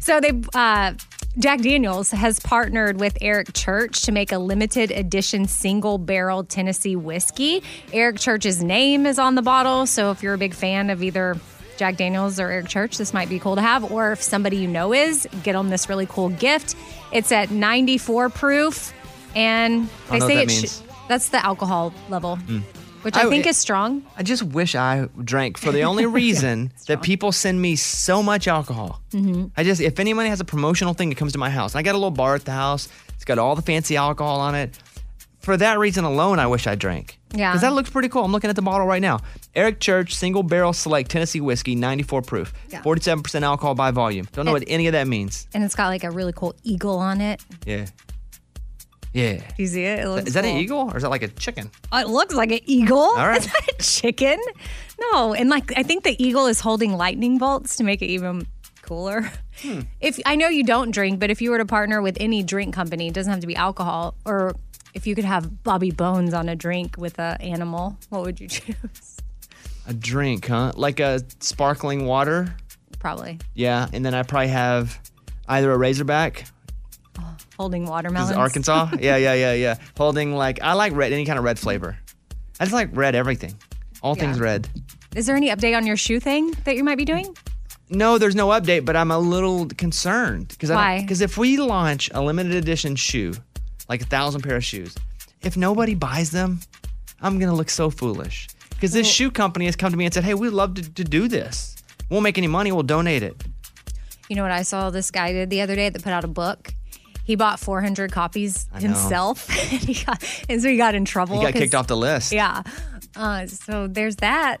So they uh Jack Daniels has partnered with Eric Church to make a limited edition single barrel Tennessee whiskey. Eric Church's name is on the bottle, so if you're a big fan of either Jack Daniels or Eric Church, this might be cool to have. Or if somebody you know is, get them this really cool gift. It's at 94 proof, and they say what it that sh- that's the alcohol level. Mm. Which I, think is strong. I just wish I drank for the only reason that people send me so much alcohol. Mm-hmm. I just, if anybody has a promotional thing that comes to my house, I got a little bar at the house. It's got all the fancy alcohol on it. For that reason alone, I wish I drank. Yeah. Because that looks pretty cool. I'm looking at the bottle right now. Eric Church Single Barrel Select Tennessee Whiskey, 94 proof, Yeah. 47% alcohol by volume. Don't know what any of that means. And it's got like a really cool eagle on it. Yeah. Yeah. Do you see it? It looks Is that an eagle or is that like a chicken? Oh, It looks like an eagle. All right. It's not a chicken. No, and like I think the eagle is holding lightning bolts to make it even cooler. Hmm. If I know you don't drink, but if you were to partner with any drink company, it doesn't have to be alcohol, or if you could have Bobby Bones on a drink with an animal, what would you choose? A drink, huh? Like a sparkling water? Probably Yeah. And then I probably have either a Razorback holding This watermelons. is Arkansas. yeah, yeah, yeah, yeah. Holding like I like red, any kind of red flavor. I just like red everything. All things red. Is there any update on your shoe thing that you might be doing? No, there's no update, but I'm a little concerned because Why? Because if we launch a limited edition shoe, like a thousand pair of shoes, if nobody buys them, I'm gonna look so foolish. Because this shoe company has come to me and said, "Hey, we'd love to, to do this. We won't make any money. We'll donate it." You know what I saw this guy did the other day that put out a book? He bought 400 copies I himself, and, he got, and so he got in trouble. He got kicked off the list. Yeah. Uh, so there's that.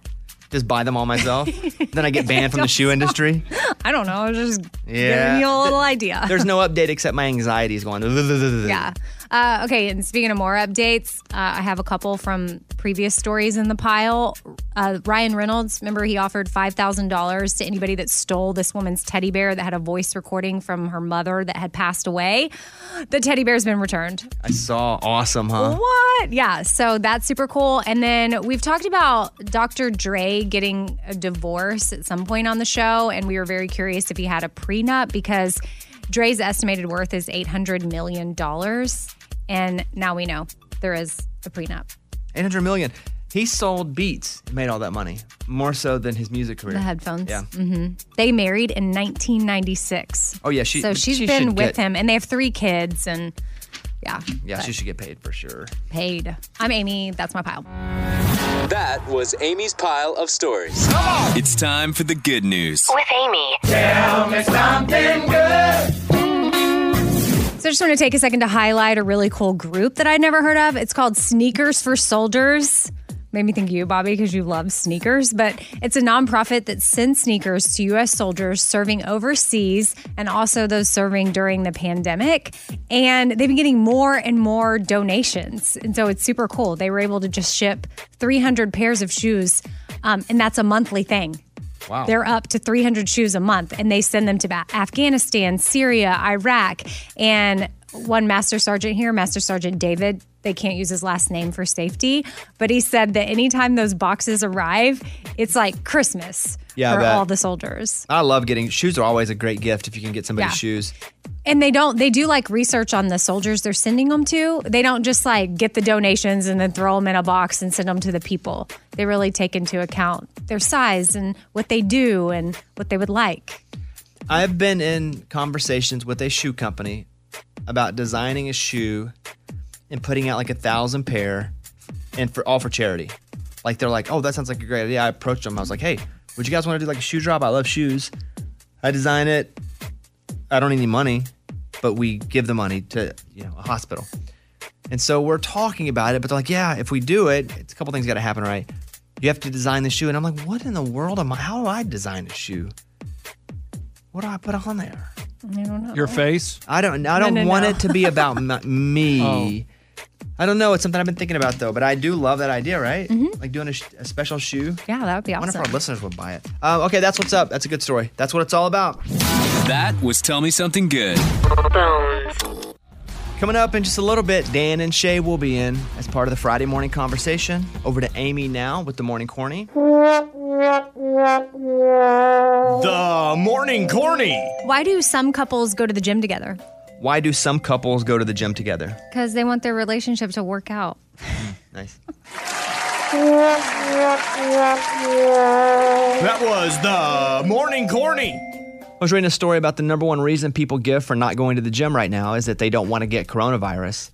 Just buy them all myself. then I get banned from the shoe industry. I don't know. I was just Yeah. giving you a little idea. There's no update except my anxiety is going. Yeah. Uh, okay. And speaking of more updates, uh, I have a couple from previous stories in the pile. Uh, Ryan Reynolds, remember he offered $5,000 to anybody that stole this woman's teddy bear that had a voice recording from her mother that had passed away. The teddy bear's been returned. I saw. Awesome, huh? What? Yeah. So that's super cool. And then we've talked about Dr. Dre getting a divorce at some point on the show. And we were very curious if he had a prenup because Dre's estimated worth is $800 million. And now we know there is a prenup. 800 million. He sold beats and made all that money, more so than his music career. The headphones. Yeah. Mm-hmm. They married in 1996. Oh yeah, she. so she's she been with get- him, and they have three kids. And yeah, Yeah, she should get paid for sure. paid. I'm Amy. That's my pile. That was Amy's pile of stories. It's time for the good news. With Amy. Tell me something good. So I just want to take a second to highlight a really cool group that I'd never heard of. It's called Sneakers for Soldiers. Made me think of you, Bobby, because you love sneakers. But it's a nonprofit that sends sneakers to U.S. soldiers serving overseas and also those serving during the pandemic. And they've been getting more and more donations. And so it's super cool. They were able to just ship 300 pairs of shoes, um, and that's a monthly thing. Wow. They're up to 300 shoes a month, and they send them to Afghanistan, Syria, Iraq. And one Master Sergeant here, Master Sergeant David, they can't use his last name for safety, but he said that anytime those boxes arrive, it's like Christmas Yeah, for all the soldiers. I love getting shoes. Are always a great gift if you can get somebody's Yeah. shoes. And they don't, they do like research on the soldiers they're sending them to. They don't just like get the donations and then throw them in a box and send them to the people. They really take into account their size and what they do and what they would like. I've been in conversations with a shoe company about designing a shoe and putting out like a thousand pair, and for all for charity. Like they're like, oh, that sounds like a great idea. I approached them. I was like, hey, would you guys want to do like a shoe drop? I love shoes. I design it. I don't need any money, but we give the money to you know a hospital. And so we're talking about it, but they're like, yeah, if we do it, it's a couple things got to happen, right? You have to design the shoe, and I'm like, what in the world am I? How do I design a shoe? What do I put on there? I don't know. Your face? I don't. I don't no, want no. it to be about m- me. Oh. I don't know. It's something I've been thinking about though. But I do love that idea, right? Like doing a, sh- a special shoe. Yeah, that would be awesome. I wonder if our listeners would buy it. Um, okay, that's what's up. That's a good story. That's what it's all about. That was Tell Me Something Good. Coming up in just a little bit, Dan and Shay will be in as part of the Friday morning conversation. Over to Amy now with the morning corny. The morning corny. Why do some couples go to the gym together? Why do some couples go to the gym together? Because they want their relationship to work out. Nice. That was the morning corny. I was reading a story about the number one reason people give for not going to the gym right now is that they don't want to get coronavirus.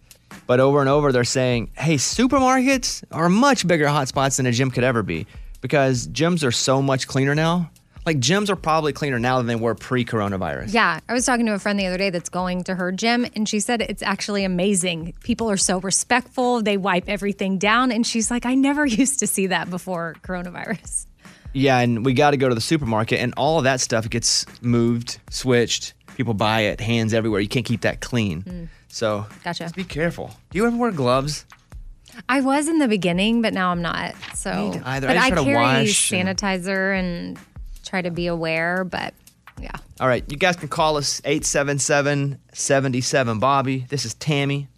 But over and over, they're saying, hey, supermarkets are much bigger hotspots than a gym could ever be because gyms are so much cleaner now. Like gyms are probably cleaner now than they were pre-coronavirus. Yeah, I was talking to a friend the other day that's going to her gym, and she said it's actually amazing. People are so respectful, they wipe everything down. And she's like, I never used to see that before coronavirus. Yeah, and we got to go to the supermarket, and all of that stuff gets moved, switched. People buy it, hands everywhere. You can't keep that clean. Mm. So Gotcha. just be careful. Do you ever wear gloves? I was in the beginning, but now I'm not. So, either. I but just I, try to carry wash and- sanitizer and try to be aware. But yeah, All right, you guys can call us 877 77 Bobby. This is Tammy.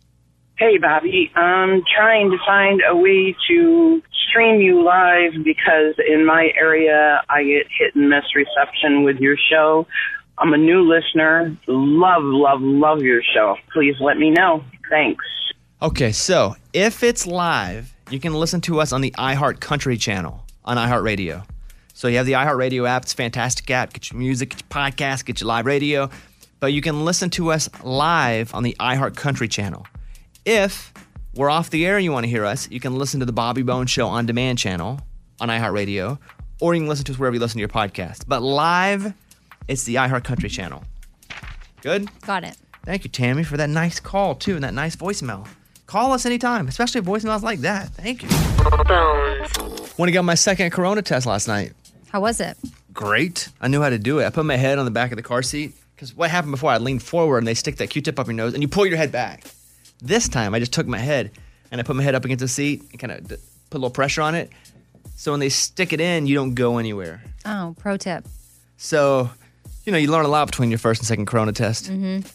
Hey, Bobby. I'm trying to find a way to stream you live because in my area I get hit and miss reception with your show. I'm a new listener. Love, love, love your show. Please let me know. Thanks. Okay, so if it's live, you can listen to us on the iHeart Country channel on iHeartRadio. So you have the iHeartRadio app. It's a fantastic app. Get your music, get your podcast, get your live radio. But you can listen to us live on the iHeart Country channel. If we're off the air and you want to hear us, you can listen to the Bobby Bones Show on demand channel on iHeartRadio, or you can listen to us wherever you listen to your podcast. But live, it's the iHeart Country channel. Good? got it. Thank you, Tammy, for that nice call, too, and that nice voicemail. Call us anytime, especially voicemails like that. Thank you. When I got my second corona test last night, How was it? great. I knew how to do it. I put my head on the back of the car seat because what happened before? I leaned forward and they stick that Q-tip up your nose and you pull your head back. This time, I just took my head and I put my head up against the seat and kind of d- put a little pressure on it. So when they stick it in, you don't go anywhere. Oh, pro tip. So, you know, you learn a lot between your first and second corona test. Mm-hmm.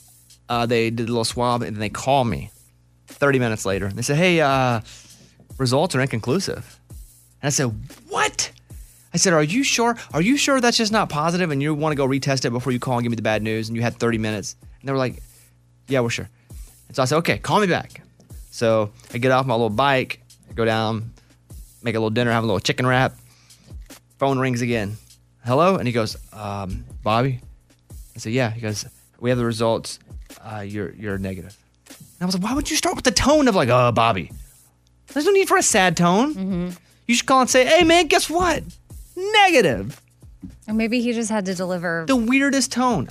uh, they did a little swab and then they call me 30 minutes later. They said, hey, uh, results are inconclusive. And I said, what? I said, are you sure? Are you sure that's just not positive and you want to go retest it before you call and give me the bad news? And you had 30 minutes. And they were like, yeah, we're sure. And so I said, okay, call me back. So I get off my little bike, go down, make a little dinner, have a little chicken wrap. Phone rings again. Hello? And he goes, um, Bobby? I said, yeah. He goes, we have the results. Uh, you're you're negative. And I was like, why would you start with the tone of like, oh, Bobby? There's no need for a sad tone. You should call and say, hey, man, guess what? Negative. Or maybe he just had to deliver The weirdest tone.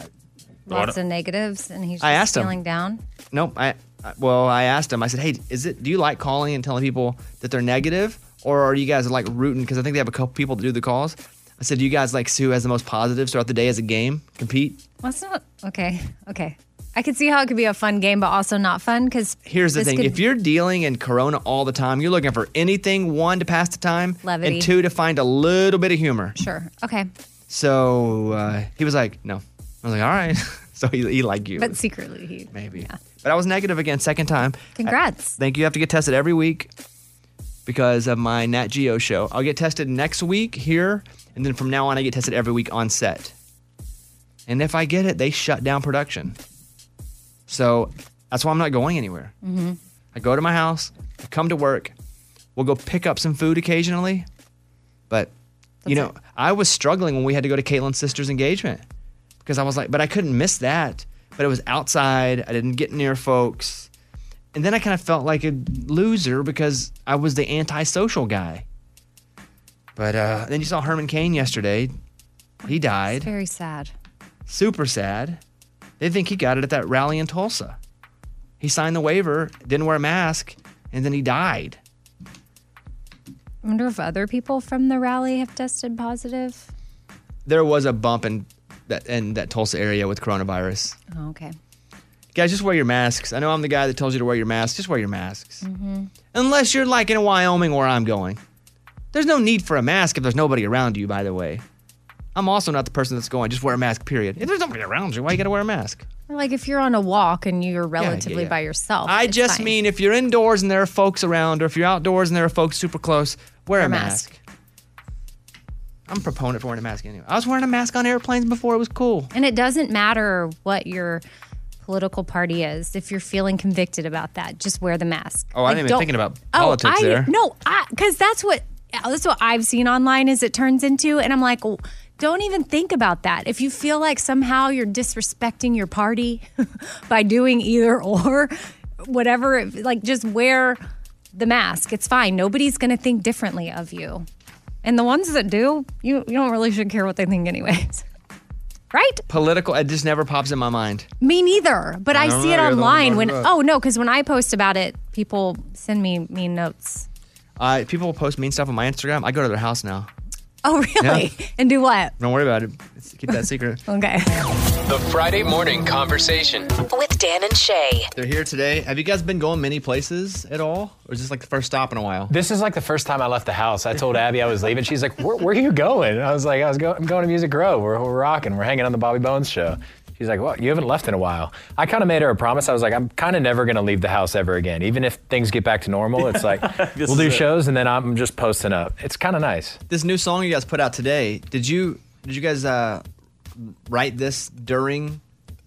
lots of negatives and he's just I asked him. feeling down. Nope. I, I well, I asked him. I said, "Hey, is it? Do you like calling and telling people that they're negative, or are you guys like rooting? Because I think they have a couple people that do the calls." I said, "Do you guys like see who has the most positives throughout the day as a game? Compete." Well, it's not okay. Okay. I could see how it could be a fun game, but also not fun because Here's the thing: if you're dealing in Corona all the time, you're looking for anything one to pass the time, Levity. and two to find a little bit of humor. sure. Okay. So uh, he was like, "No." I was like, "All right." so he, he liked you, But secretly, he. maybe. But I was negative again, second time. Congrats. I think you have to get tested every week because of my Nat Geo show. I'll get tested next week here, and then from now on, I get tested every week on set. And if I get it, they shut down production. So that's why I'm not going anywhere. Mm-hmm. I go to my house, I come to work, we'll go pick up some food occasionally. But, you know, I was struggling when we had to go to Caitlin's sister's engagement because I was like, but I couldn't miss that. But it was outside, I didn't get near folks. And then I kind of felt like a loser because I was the antisocial guy. But uh, then you saw Herman Cain yesterday. He died. Very sad. Super sad. They think he got it at that rally in Tulsa. He signed the waiver, didn't wear a mask, and then he died. I wonder if other people from the rally have tested positive. There was a bump in that in that Tulsa area with coronavirus. Oh, okay. Guys, just wear your masks. I know I'm the guy that tells you to wear your mask. Just wear your masks. Mm-hmm. Unless you're like in Wyoming where I'm going. There's no need for a mask if there's nobody around you, by the way. I'm also not the person that's going, just wear a mask, period. If there's nobody around you, why you gotta wear a mask? Like if you're on a walk and you're relatively yeah. by yourself. I it's just fine. mean if you're indoors and there are folks around, or if you're outdoors and there are folks super close, wear, Wear a a mask. I'm a proponent for wearing a mask anyway. I was wearing a mask on airplanes before. It was cool. And it doesn't matter what your political party is. If you're feeling convicted about that, just wear the mask. Oh, I Like, didn't even thinking about Oh, politics I, there. No, because that's what that's what I've seen online. Is it turns into, and I'm like, well, don't even think about that. If you feel like somehow you're disrespecting your party by doing either or, whatever. Like, just wear the mask. It's fine. Nobody's going to think differently of you. And the ones that do, you, you don't really should care what they think, anyways. Right? Political, it just never pops in my mind. Me neither. But I I, see know, it you're the one online when, brought oh no, because when I post about it, people send me mean notes. Uh, people will post mean stuff on my Instagram. I go to their house now. Oh, really? And do what? Don't worry about it. Keep that secret. Okay. The Friday morning conversation. With Dan and Shay. They're here today. Have you guys been going many places at all? Or is this like the first stop in a while? This is like the first time I left the house. I told Abby I was leaving. She's like, "Where, where are you going?" I was like, "I was go- I'm going to Music Grove. We're, we're rocking. We're hanging on the Bobby Bones show." She's like, "Well, you haven't left in a while." I kind of made her a promise. I was like, "I'm kind of never going to leave the house ever again. Even if things get back to normal, it's like we'll do is it. shows and then I'm just posting up. It's kind of nice." This new song you guys put out today, did you did you guys uh, write this during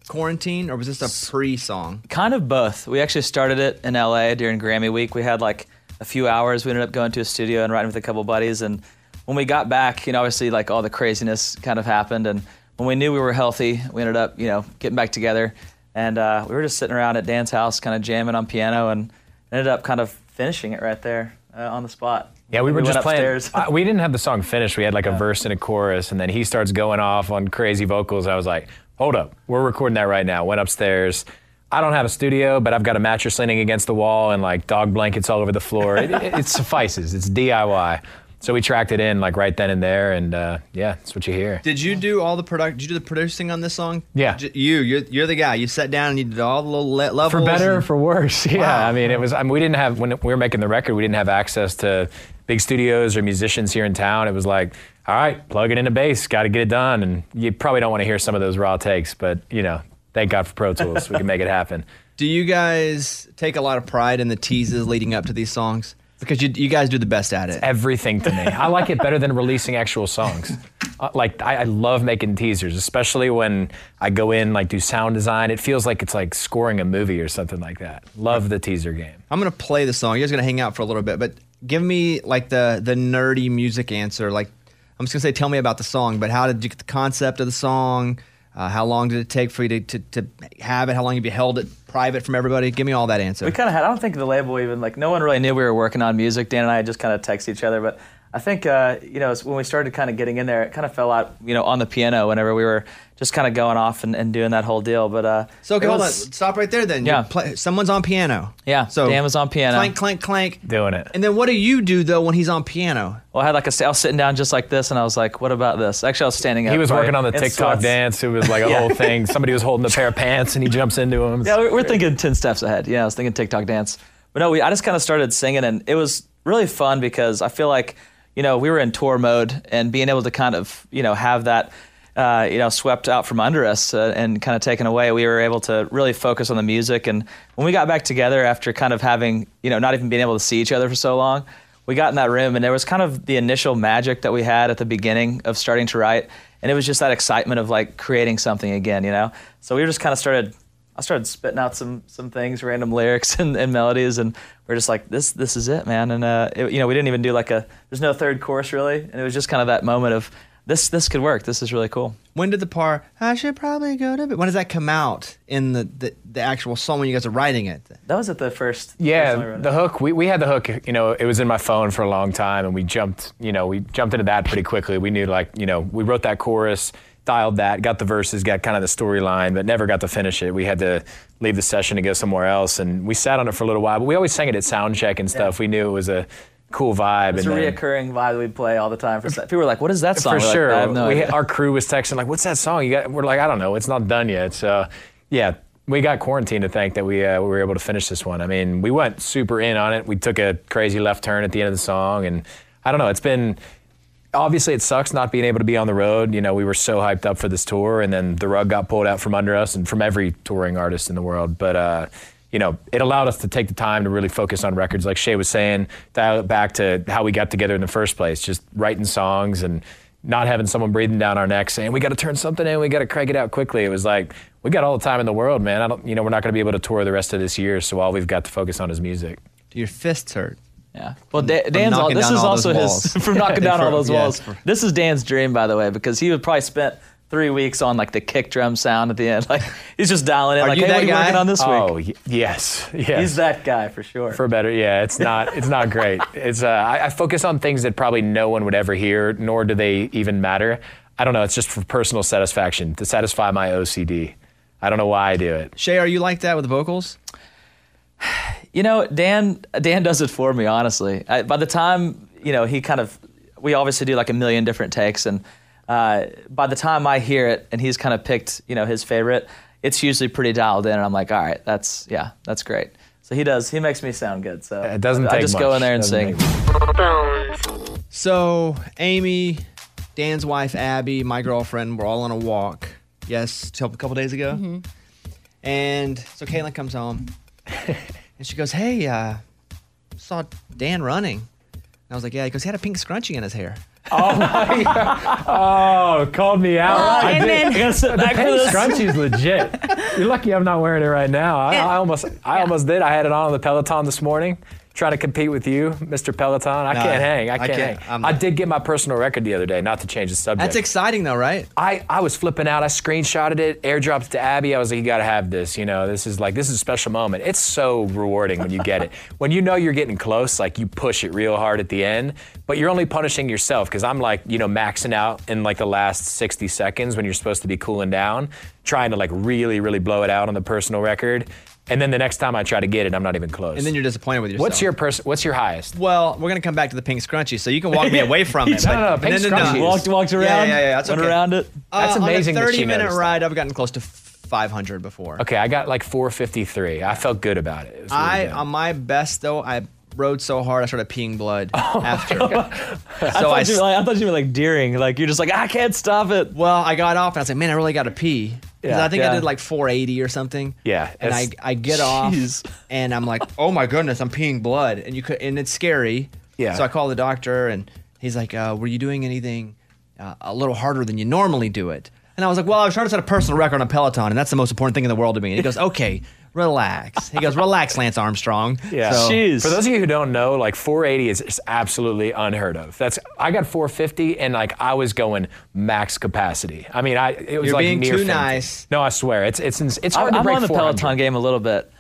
quarantine or was this a pre-song? Kind of both. We actually started it in LA during Grammy week. We had like a few hours. We ended up going to a studio and writing with a couple buddies. And when we got back, you know, obviously like all the craziness kind of happened. And when we knew we were healthy, we ended up, you know, getting back together. And uh, we were just sitting around at Dan's house, kind of jamming on piano, and ended up kind of finishing it right there uh, on the spot. Yeah, we were just playing. upstairs. uh, we didn't have the song finished. We had like a verse and a chorus, and then he starts going off on crazy vocals. I was like, "Hold up, we're recording that right now." Went upstairs. I don't have a studio, but I've got a mattress leaning against the wall and like dog blankets all over the floor. It, it, it suffices. It's DIY. So we tracked it in like right then and there, and uh, yeah, that's what you hear. Did you do all the product? Did you do the producing on this song? Yeah. J- You, you're, you're the guy. You sat down and you did all the little le- levels. for better or and- for worse. Yeah, Wow. I mean, it was. I mean, we didn't have when we were making the record. We didn't have access to big studios or musicians here in town. It was like, all right, plug it into bass. Got to get it done. And you probably don't want to hear some of those raw takes, but you know, thank God for Pro Tools. we can make it happen. Do you guys take a lot of pride in the teases leading up to these songs? Because you, you guys do the best at it. Everything to me. I like it better than releasing actual songs. Uh, like I, I love making teasers, especially when I go in like do sound design. It feels like it's like scoring a movie or something like that. Love the teaser game. I'm gonna play the song. You guys are gonna hang out for a little bit, but give me like the the nerdy music answer. Like I'm just gonna say, tell me about the song. But how did you get the concept of the song? Uh, how long did it take for you to, to, to have it? How long have you held it private from everybody? Give me all that answer. We kind of had. I don't think the label even like no one really knew we were working on music. Dan and I just kind of text each other, but I think uh, you know when we started kind of getting in there, it kind of fell out you know on the piano whenever we were just kind of going off and, and doing that whole deal. But uh, So okay, it hold on. Stop right there. Then. Yeah. You play, someone's on piano. Yeah. So Dan was on piano. Clank, clank, clank. Doing it. And then what do you do though when he's on piano? Well, I had like a, I was sitting down just like this, and I was like, "What about this?" Actually, I was standing up. He was right, working on the TikTok sweats. dance. It was like a Yeah. whole thing. Somebody was holding a pair of pants and he jumps into them. Yeah, we're, we're thinking 10 steps ahead. Yeah, I was thinking TikTok dance. But no, we, I just kind of started singing, and it was really fun because I feel like, you know, we were in tour mode and being able to kind of, you know, have that, uh, you know, swept out from under us uh, and kind of taken away, we were able to really focus on the music. And when we got back together after kind of having, you know, not even being able to see each other for so long, we got in that room and there was kind of the initial magic that we had at the beginning of starting to write. And it was just that excitement of like creating something again, you know? So we just kind of started I started spitting out some some things, random lyrics and, and melodies, and we're just like, this this is it, man. And uh, it, you know, we didn't even do like a there's no third chorus really, and it was just kind of that moment of this this could work. This is really cool. When did the part I should probably go to bed? When does that come out in the, the, the actual song when you guys are writing it? That was at the first. first time we Yeah, wrote the it. hook. We, we had the hook. You know, it was in my phone for a long time, and we jumped. You know, we jumped into that pretty quickly. We knew, like, you know, we wrote that chorus, dialed that, got the verses, got kind of the storyline, but never got to finish it. We had to leave the session to go somewhere else, and we sat on it for a little while. But we always sang it at sound check and stuff. We knew it was a cool vibe. It's a then- reoccurring vibe that we play all the time. For people were like, "What is that song?" For We're like, sure. I have no we, our crew was texting like, "What's that song?" You got? We're like, "I don't know. It's not done yet." So, yeah, we got quarantine to thank that we uh, we were able to finish this one. I mean, we went super in on it. We took a crazy left turn at the end of the song, and I don't know. It's been obviously it sucks not being able to be on the road. You know, we were so hyped up for this tour, and then the rug got pulled out from under us and from every touring artist in the world. But uh, you know, it allowed us to take the time to really focus on records, like Shay was saying, dial it back to how we got together in the first place, just writing songs and not having someone breathing down our necks saying we got to turn something in, we got to crank it out quickly. It was like we got all the time in the world, man. I don't, you know, we're not going to be able to tour the rest of this year, so all we've got to focus on is music. Do your fists hurt? Yeah. Well, Da- Dan's all, this is all also his from knocking down all For- those yeah, walls. for- This is Dan's dream, by the way, because he would probably spent three weeks on like the kick drum sound at the end. Like he's just dialing in. Are like, you hey, that what are you working on this week? Oh, y- yes, yes. He's that guy for sure. For better, yeah. It's not. It's not great. It's. Uh, I, I focus on things that probably no one would ever hear, nor do they even matter. I don't know. It's just for personal satisfaction to satisfy my OCD. I don't know why I do it. Shay, are you like that with the vocals? You know, Dan Dan does it for me, honestly. I, by the time you know, he kind of we obviously do like a million different takes, and uh, by the time I hear it and he's kind of picked you know his favorite, it's usually pretty dialed in, and I'm like, all right, that's yeah, that's great. So he does. He makes me sound good. So It doesn't I take just go in there and Doesn't sing. So, Amy, Dan's wife, Abby, my girlfriend, we're all on a walk. Yes, till a couple days ago. Mm-hmm. And so Caitlin comes home and she goes, Hey, uh, saw Dan running. And I was like, Yeah, he goes, he had a pink scrunchie in his hair. Oh my god! Oh, called me out. Oh, I did. then- I gotta sit the back for pink this. scrunchie's legit. You're lucky I'm not wearing it right now. I, I almost, I almost did. I had it on on the Peloton this morning, trying to compete with you, Mr. Peloton. I No, can't hang. I I can't, can't. hang. I did get my personal record the other day. Not to change the subject. That's exciting though, right? I, I was flipping out. I screenshotted it, airdropped it to Abby. I was like, you got to have this. You know, this is like, this is a special moment. It's so rewarding when you get it. when you know you're getting close, like you push it real hard at the end, but you're only punishing yourself because I'm like, you know, maxing out in like the last 60 seconds when you're supposed to be cooling down, trying to like really, really blow it out on the personal record. And then the next time I try to get it, I'm not even close. And then you're disappointed with yourself. What's your person? What's your highest? Well, we're gonna come back to the pink scrunchie, so you can walk me away from it. No, but- no, no, but pink scrunchies. Walked walked Yeah, around. yeah, yeah. That's went okay. around it. That's Uh, amazing On that a she 30 minute noticed that. ride, I've gotten close to 500 before. Okay, I got like 453. I felt good about it. It was really I good. on my best though, I rode so hard I started peeing blood Oh after. I, so thought I, you were like, I thought you were like deering. Like you're just like I can't stop it. well, I got off and I was like, man, I really got to pee. Yeah. I think Yeah. I did like 480 or something. Yeah, And I, I get off and I'm like, oh my goodness, I'm peeing blood, and you could, and it's scary. Yeah. So I call the doctor and he's like, uh, were you doing anything uh, a little harder than you normally do it? And I was like, well, I was trying to set a personal record on a Peloton, and that's the most important thing in the world to me. And he goes, okay, relax. He goes, relax, Lance Armstrong. Yeah. So- For those of you who don't know, like 480 is, is absolutely unheard of. That's I got 450 and like I was going max capacity. I mean, I it was You're like being near too fainting. nice. No, I swear it's it's it's hard I'm to break on the 400. Peloton game a little bit,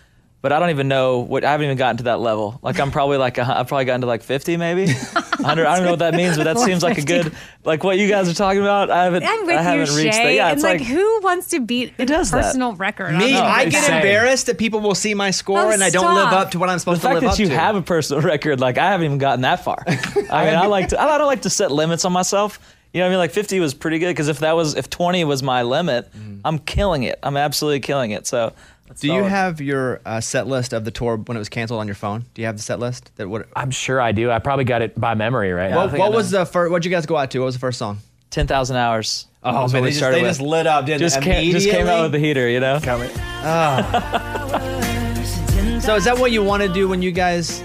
but I don't even know what. I haven't even gotten to that level. Like I'm probably like a, I've probably gotten to like 50 maybe. 100. I don't know what that means, but that seems like a good like what you guys are talking about. I haven't. I'm with I haven't you, reached Shay. that. Yeah, and it's like, like, who wants to beat a does that? personal record? on Me, that? I get insane. embarrassed that people will see my score Oh, and I don't live up to what I'm the supposed to fact that you to. have a personal record, like I haven't even gotten that far. I mean, I like to. I don't like to set limits on myself. You know what I mean? Like 50 was pretty good because if that was if 20 was my limit, mm. I'm killing it. I'm absolutely killing it. So. That's Do you have your uh, set list of the tour when it was canceled on your phone? Do you have the set list? That what? I'm sure I do. I probably got it by memory right now. what what was the first? What'd you guys go out to? What was the first song? 10,000 hours? Oh, man, they just, they just lit up, didn't just they? came, just came out with the heater, you know. So is that what you want to do when you guys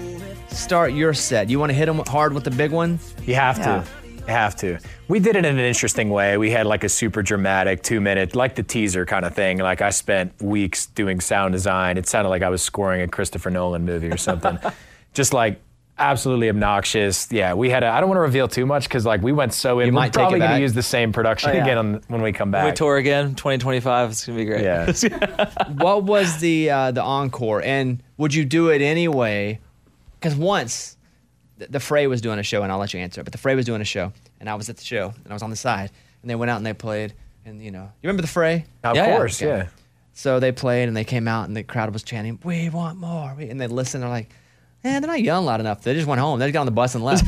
start your set? You want to hit them hard with the big one? You have to. Yeah. You have to. We did it in an interesting way. We had like a super dramatic two minute, like the teaser kind of thing. Like I spent weeks doing sound design. It sounded like I was scoring a Christopher Nolan movie or something. Just like absolutely obnoxious. Yeah, we had a, I don't want to reveal too much because like we went so in. You We're might take probably it going to back. use the same production Oh, yeah. again on, when we come When back. we tour again, 2025. It's gonna be great. Yeah. what was the uh, the encore? And would you do it anyway? Because once the, the Fray was doing a show, and I'll let you answer it. But the Fray was doing a show, and I was at the show, and I was on the side, and they went out and they played, and you know, you remember the Fray? of Yeah, yeah. course, yeah. So they played, and they came out, and the crowd was chanting, "We want more!" We- And they listened. They're like, "Man, they're not yelling loud enough." They just went home. They just got on the bus and left.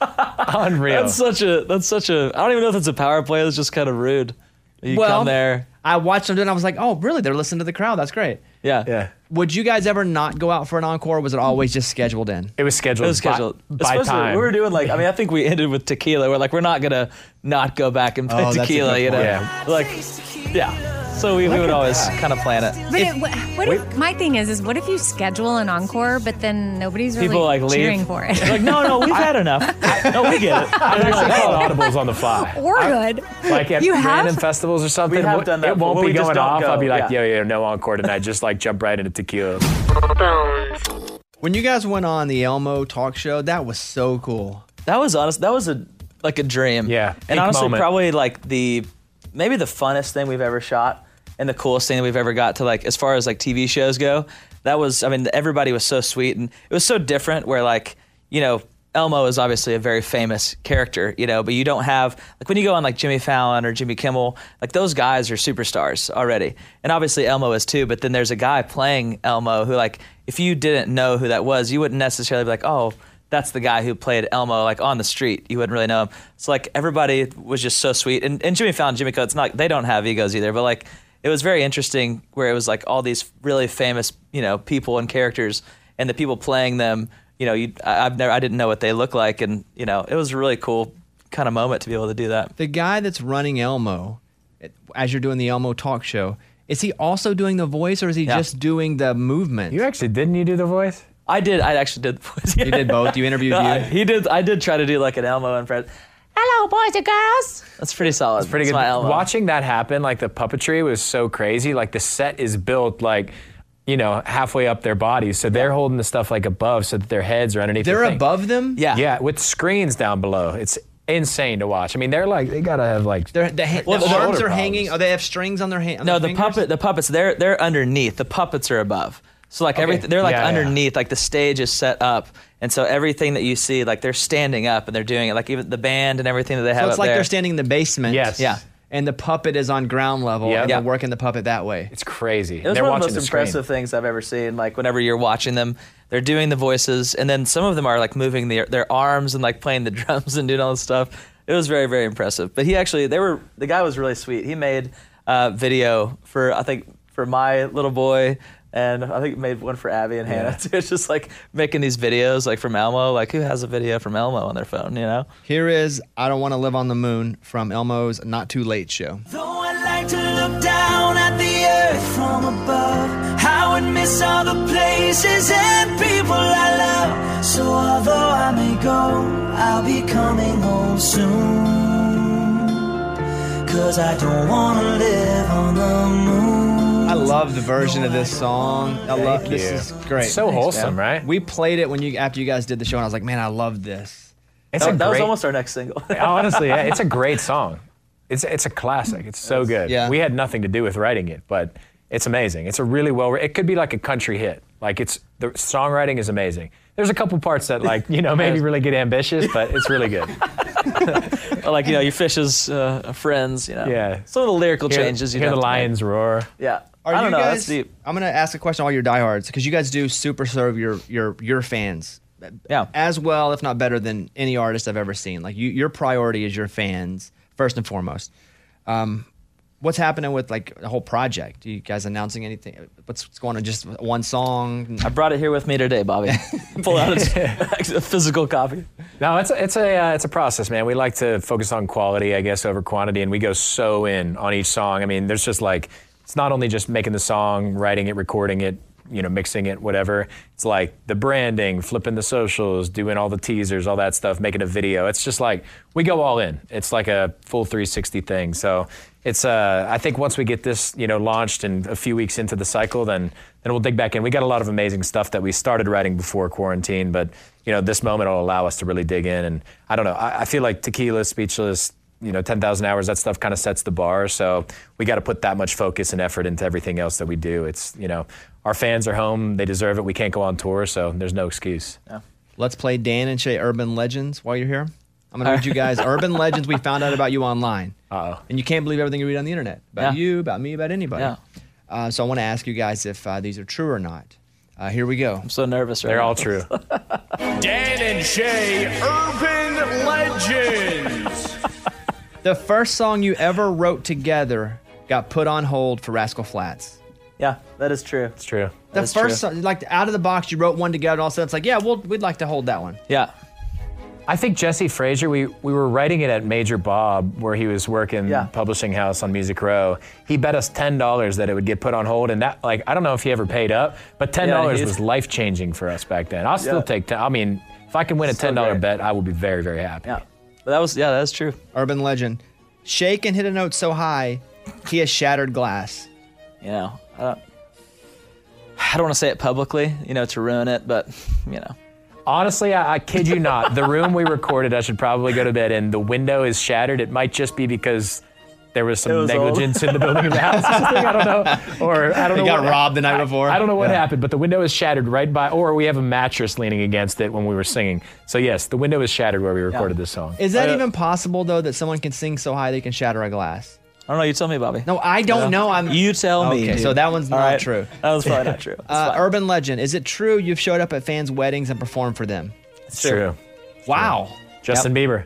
Unreal. That's such a. That's such a. I don't even know if it's a power play. That's just kind of rude. You Well, come there. I watched them do it. and I was like, "Oh, really? They're listening to the crowd. That's great." Yeah. yeah. Would you guys ever not go out for an encore? Or was it always just scheduled in? It was scheduled. It scheduled, was scheduled. by, by Especially, time. We were doing like. I mean, I think we ended with tequila. We're like, we're not gonna not go back and play Oh, tequila. You know. point. Yeah. Like, yeah. So we, we would always kind of plan it. But it, what, what if, my thing is, is what if you schedule an encore, but then nobody's really People like leave. cheering for it? Like, no, no, we've had enough. no, we get it. I actually called audibles on the fly. or good. Like at You have? random festivals or something, We have it done that it won't before. be We going off. go. I'll be like, Yeah. yo, yo, no encore tonight. Just like jump right into tequila. When you guys went on the Elmo talk show, that was so cool. That was honest. That was a like a dream. Yeah, and honestly, moment. probably like the maybe the funnest thing we've ever shot and the coolest thing that we've ever got to like as far as like TV shows go. That was I mean everybody was so sweet and it was so different where like you know Elmo is obviously a very famous character, you know, but you don't have like when you go on like Jimmy Fallon or Jimmy Kimmel, like those guys are superstars already. And obviously Elmo is too, but then there's a guy playing Elmo who like if you didn't know who that was, you wouldn't necessarily be like, "Oh, that's the guy who played Elmo like on the street. You wouldn't really know him. So like everybody was just so sweet. And, and Jimmy Fallon, Jimmy Coates, not they don't have egos either, but like it was very interesting where it was like all these really famous, you know, people and characters and the people playing them, you know, you I, I've never I didn't know what they looked like and, you know, it was a really cool kind of moment to be able to do that. The guy that's running Elmo, as you're doing the Elmo talk show, is he also doing the voice or is he Yeah. just doing the movement? You actually didn't you do the voice? I did. I actually did the voice. You did both. You interviewed No, you. I- he did. I did try to do like an Elmo impression. Hello, boys and girls. That's pretty solid. It's pretty That's good. my Elmo. Watching that happen, like the puppetry was so crazy. Like the set is built like, you know, halfway up their bodies. So they're holding the stuff like above so that their heads are underneath. They're the thing. above them? Yeah. Yeah, with screens down below. It's insane to watch. I mean, they're like they gotta have like They're, the ha- Well, the the arms are problems. hanging. Oh, they have strings on their hands. No, the puppet, the puppets, they're they're underneath. The puppets are above. So like everything, they're like Yeah, yeah. underneath. Like the stage is set up, and so everything that you see, like they're standing up and they're doing it. Like even the band and everything that they have So it's up like there. they're standing in the basement. Yes. Yeah. And the puppet is on ground level. Yeah. And they're Yeah. working the puppet that way. it's crazy. It was they're one of the most the screen. impressive things I've ever seen. Like whenever you're watching them, they're doing the voices, and then some of them are like moving their their arms and like playing the drums and doing all this stuff. It was very very impressive. But he actually, they were the guy was really sweet. He made a video for I think for my little boy. And I think it made one for Abby and Hannah too. It's just like making these videos like from Elmo. Like who has a video from Elmo on their phone, you know? Here is I Don't Want to Live on the Moon from Elmo's Not Too Late show. Though I'd like to look down at the earth from above, I would miss all the places and people I love. So although I may go, I'll be coming home soon. Cause I don't wanna live on the moon. I love the version of this song. I love Thank this is great. It's so wholesome, right? We played it when you after you guys did the show, and I was like, man, I love this. It's that a that was almost our next single. Honestly, yeah, it's a great song. It's it's a classic. It's so good. yeah. We had nothing to do with writing it, but it's amazing. It's a really well. It could be like a country hit. Like it's the songwriting is amazing. There's a couple parts that like you know maybe really get ambitious, but it's really good. Or like you know your fish's uh, friends. You know. Yeah. Some of the lyrical Hear- changes. you'd hear the to make. lions roar. Yeah. Are I don't you know. guys? That's deep. I'm gonna ask a question to all your diehards because you guys do super serve your your your fans. Yeah. As well, if not better than any artist I've ever seen. Like you, your priority is your fans first and foremost. Um, what's happening with like the whole project? Are you guys announcing anything? What's, what's going on? Just one song? I brought it here with me today, Bobby. Pull out a, a physical copy. No, it's a, it's a uh, it's a process, man. We like to focus on quality, I guess, over quantity, and we go so in on each song. I mean, there's just like it's not only just making the song, writing it, recording it, you know, mixing it, whatever. It's like the branding, flipping the socials, doing all the teasers, all that stuff, making a video. It's just like we go all in. It's like a full 360 thing. So it's uh, I think once we get this, you know, launched and a few weeks into the cycle, then then we'll dig back in. We got a lot of amazing stuff that we started writing before quarantine, but you know, this moment will allow us to really dig in. And I don't know, I, I feel like Tequila, Speechless, you know, 10,000 hours, that stuff kind of sets the bar. So we got to put that much focus and effort into everything else that we do. It's, you know, our fans are home, they deserve it. We can't go on tour, so there's no excuse. Yeah. Let's play Dan and Shay Urban Legends while you're here. I'm gonna read you guys urban legends we found out about you online. Uh-oh. And you can't believe everything you read on the internet about Yeah. you, about me, about anybody. Yeah. Uh, so I want to ask you guys if uh, these are true or not. Uh, here we go. I'm so nervous right They're now. all true. Dan and Shay Urban Legends. The first song you ever wrote together got put on hold for Rascal Flatts. Yeah, that is true. It's true. The That's first true. song, like out of the box, you wrote one together, and all of a sudden it's like, yeah, we'll, we'd like to hold that one. Yeah. I think Jesse Frasure, we, we were writing it at Major Bob, where he was working Yeah. publishing house on Music Row. He bet us ten dollars that it would get put on hold, and that like I don't know if he ever paid up, but ten dollars he's- was life changing for us back then. I'll still Yeah. take ten. I mean, if I can win a ten dollar great. bet, I will be very very happy. Yeah. But that was yeah, that's true. Urban legend. Shay can hit a note so high, he has shattered glass. You know, I don't I don't want to say it publicly, you know, to ruin it, but you know. Honestly, I, I kid you not. The room we recorded, I should probably go to bed in. The window is shattered. It might just be because there was some It was old. negligence in the building of the house. or something, I don't know. Or I don't They know. got what- robbed the night before? I, don't know what Yeah. happened, but the window is shattered right by, or we have a mattress leaning against it when we were singing. So yes, the window is shattered where we recorded this song. Is that even possible though that someone can sing so high they can shatter a glass? I don't know. You tell me, Bobby. No, I don't Yeah. know. I'm. You tell me. Okay, dude. so that one's All not right. true. That was probably not true. Uh, urban legend. Is it true you've showed up at fans' weddings and performed for them? It's true. Wow. Justin Bieber.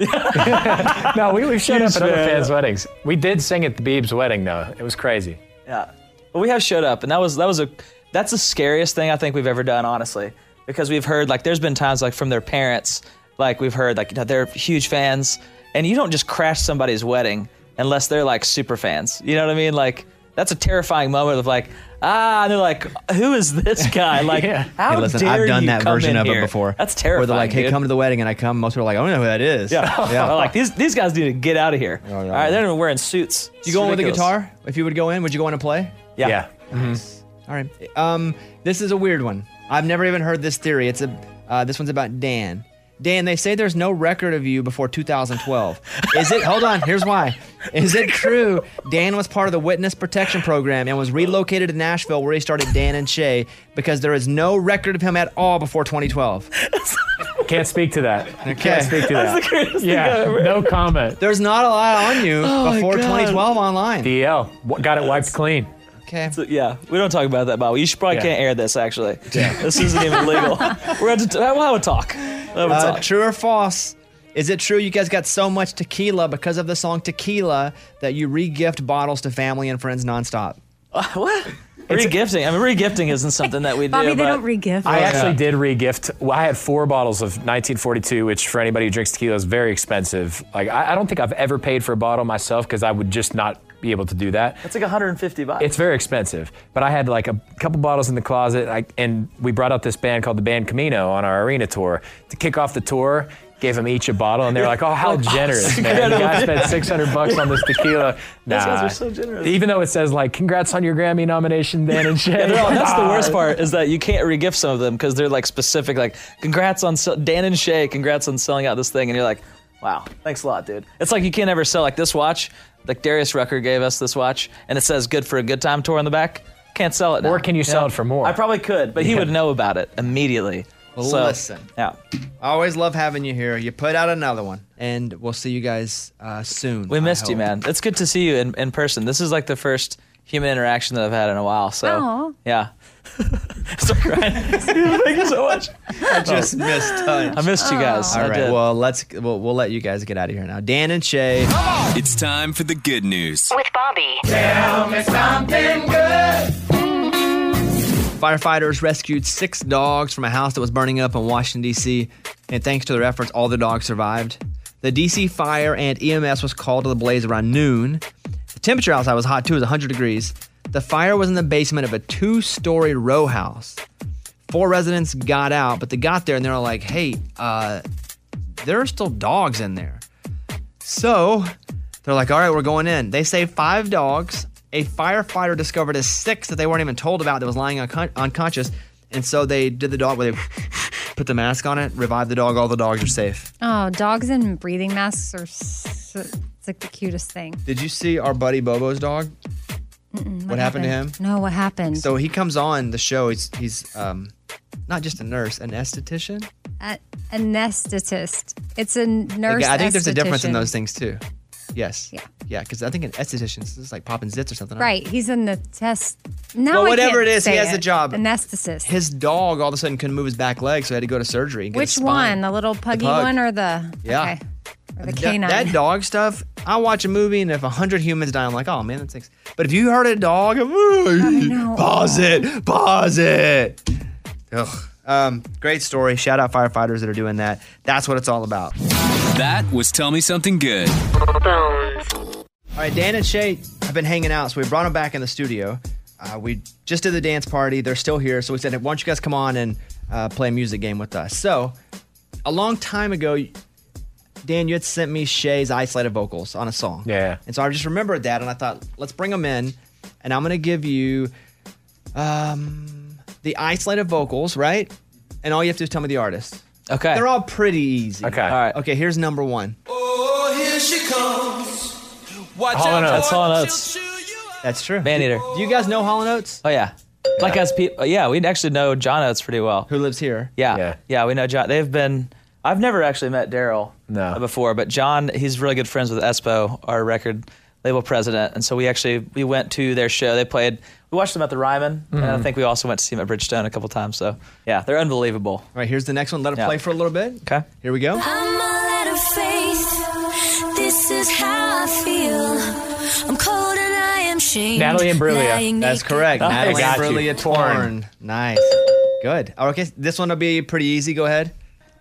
no, we, we've showed up at other fans' weddings. We did sing at the Biebs' wedding, though. It was crazy. Yeah. But we have showed up, and that was that was a that's the scariest thing I think we've ever done, honestly, because we've heard like there's been times like from their parents, like we've heard like you know, they're huge fans, and you don't just crash somebody's wedding unless they're like super fans. You know what I mean? Like that's a terrifying moment of like ah, and they're like, who is this guy? Like, Yeah. how Hey, listen, dare I've done you that come version in of here? it before. That's terrifying. Where they're like, "Hey, dude. come to the wedding," and I come. Most people are like, "I don't know who that is." Yeah. yeah. like these these guys need to get out of here. All right, they're even wearing suits. You go in with a guitar? If you would go in, would you go in and play? Yeah. Yeah. Mm-hmm. All right. Um, this is a weird one. I've never even heard this theory. It's a uh, this one's about Dan. Dan, they say there's no record of you before 2012. Is it? Hold on. Here's why. Is it true? Dan was part of the witness protection program and was relocated to Nashville, where he started Dan and Shay, because there is no record of him at all before 2012. Can't speak to that. Okay. Can't speak to That's that. the greatest yeah, I've ever no comment. There's not a lot on you Oh before 2012 online. DL got it wiped clean. Okay. So, yeah, we don't talk about that, Bob. You should probably Yeah. can't air this. Actually, this isn't even legal. We're going to we'll have a talk. We'll have a Uh, talk. true or false? Is it true you guys got so much tequila because of the song Tequila that you re-gift bottles to family and friends nonstop? what? Regifting. I mean, regifting isn't something that we do. Bobby, they but- don't regift. I actually did re-gift. Well, I had four bottles of 1942, which for anybody who drinks tequila is very expensive. Like I, I don't think I've ever paid for a bottle myself because I would just not be able to do that. That's like 150 bucks. It's very expensive, but I had like a couple bottles in the closet, I, and we brought out this band called the band Camino on our arena tour to kick off the tour. Gave them each a bottle, and they're like, "Oh, how generous, man! You guys spent 600 bucks on this tequila." Those guys are so generous. Even though it says like, "Congrats on your Grammy nomination, Dan and Shay." Yeah, all, that's the worst part is that you can't regift some of them because they're like specific, like congrats on Dan and Shay, congrats on selling out this thing, and you're like, wow, thanks a lot, dude. It's like you can't ever sell like this watch. Like Darius Rucker gave us this watch, and it says "Good for a Good Time" tour on the back. Can't sell it now. Or can you sell it for more? I probably could, but he would know about it immediately. Well, So, listen. Yeah. I always love having you here. You put out another one, and we'll see you guys uh, soon. We I missed you, hope. man. It's good to see you in, in person. This is like the first human interaction that I've had in a while. So, Aw. yeah. Start crying. Thank you so much. I just oh. missed touch. I missed you guys. All I right. did. Well, let's we'll, we'll let you guys get out of here now. Dan and Shay. It's time for the good news. With Bobby. Tell me something good. Firefighters rescued six dogs from a house that was burning up in Washington, D.C., and thanks to their efforts, all the dogs survived. The D.C. fire and EMS was called to the blaze around noon. The temperature outside was hot too, it was 100 degrees. The fire was in the basement of a two story row house. Four residents got out, but they got there and they were like, hey, uh, there are still dogs in there. So they're like, all right, we're going in. They saved five dogs. A firefighter discovered a sixth that they weren't even told about that was lying uncon- unconscious. And so they did the dog where they put the mask on it, revived the dog. All the dogs are safe. Oh, dogs in breathing masks are s it's like the cutest thing. Did you see our buddy Bobo's dog? Mm-mm, What happened to him? No, what happened? So he comes on the show. He's he's um, not just a nurse, an esthetician. a, anesthetist. It's a nurse. I think there's a difference in those things too. Yes. Yeah. Yeah, because I think an esthetician is like popping zits or something. Right. He's in the test. No, Well, whatever it is, he has a job. Anesthetist. His dog all of a sudden couldn't move his back leg, so he had to go to surgery. And get Which one? The little puggy pug. one or the? Yeah. Okay. Or the That- canine. That, dog stuff. I watch a movie and if a hundred humans die, I'm like, oh man, that sucks. But if you heard a dog, pause it, pause it. Ugh. Um, great story. Shout out firefighters that are doing that. That's what it's all about. That was Tell Me Something Good. All right, Dan and Shay have been hanging out, so we brought them back in the studio. Uh, we just did the dance party. They're still here, so we said, why don't you guys come on and uh, play a music game with us? So, a long time ago, Dan, you had sent me Shay's isolated vocals on a song. Yeah. And so I just remembered that, and I thought, let's bring them in, and I'm going to give you um, the isolated vocals, right? And all you have to do is tell me the artist. Okay. They're all pretty easy. Okay. All right. Okay, here's number one. Oh, here she comes, Hall and Oates. That's Hall and Oates. That's true. Man Eater. Do you guys know Hall and Oates? Oh yeah. Like as people, yeah, we actually know John Oates pretty well. Who lives here? Yeah. Yeah, yeah, we know John. They've been. I've never actually met Daryl no. before, but John, he's really good friends with Espo, our record label president, and so we actually we went to their show. They played. We watched them at the Ryman, and I Mhm. think we also went to see them at Bridgestone a couple times. So yeah, they're unbelievable. All right, here's the next one. Let it Yeah. play for a little bit. Okay. Here we go. I'm all out of faith. This is how I feel. I'm cold and I am shamed. Natalie Lying That's correct. I Natalie and you. Imbruglia torn. Nice. Good. Okay, this one will be pretty easy. Go ahead.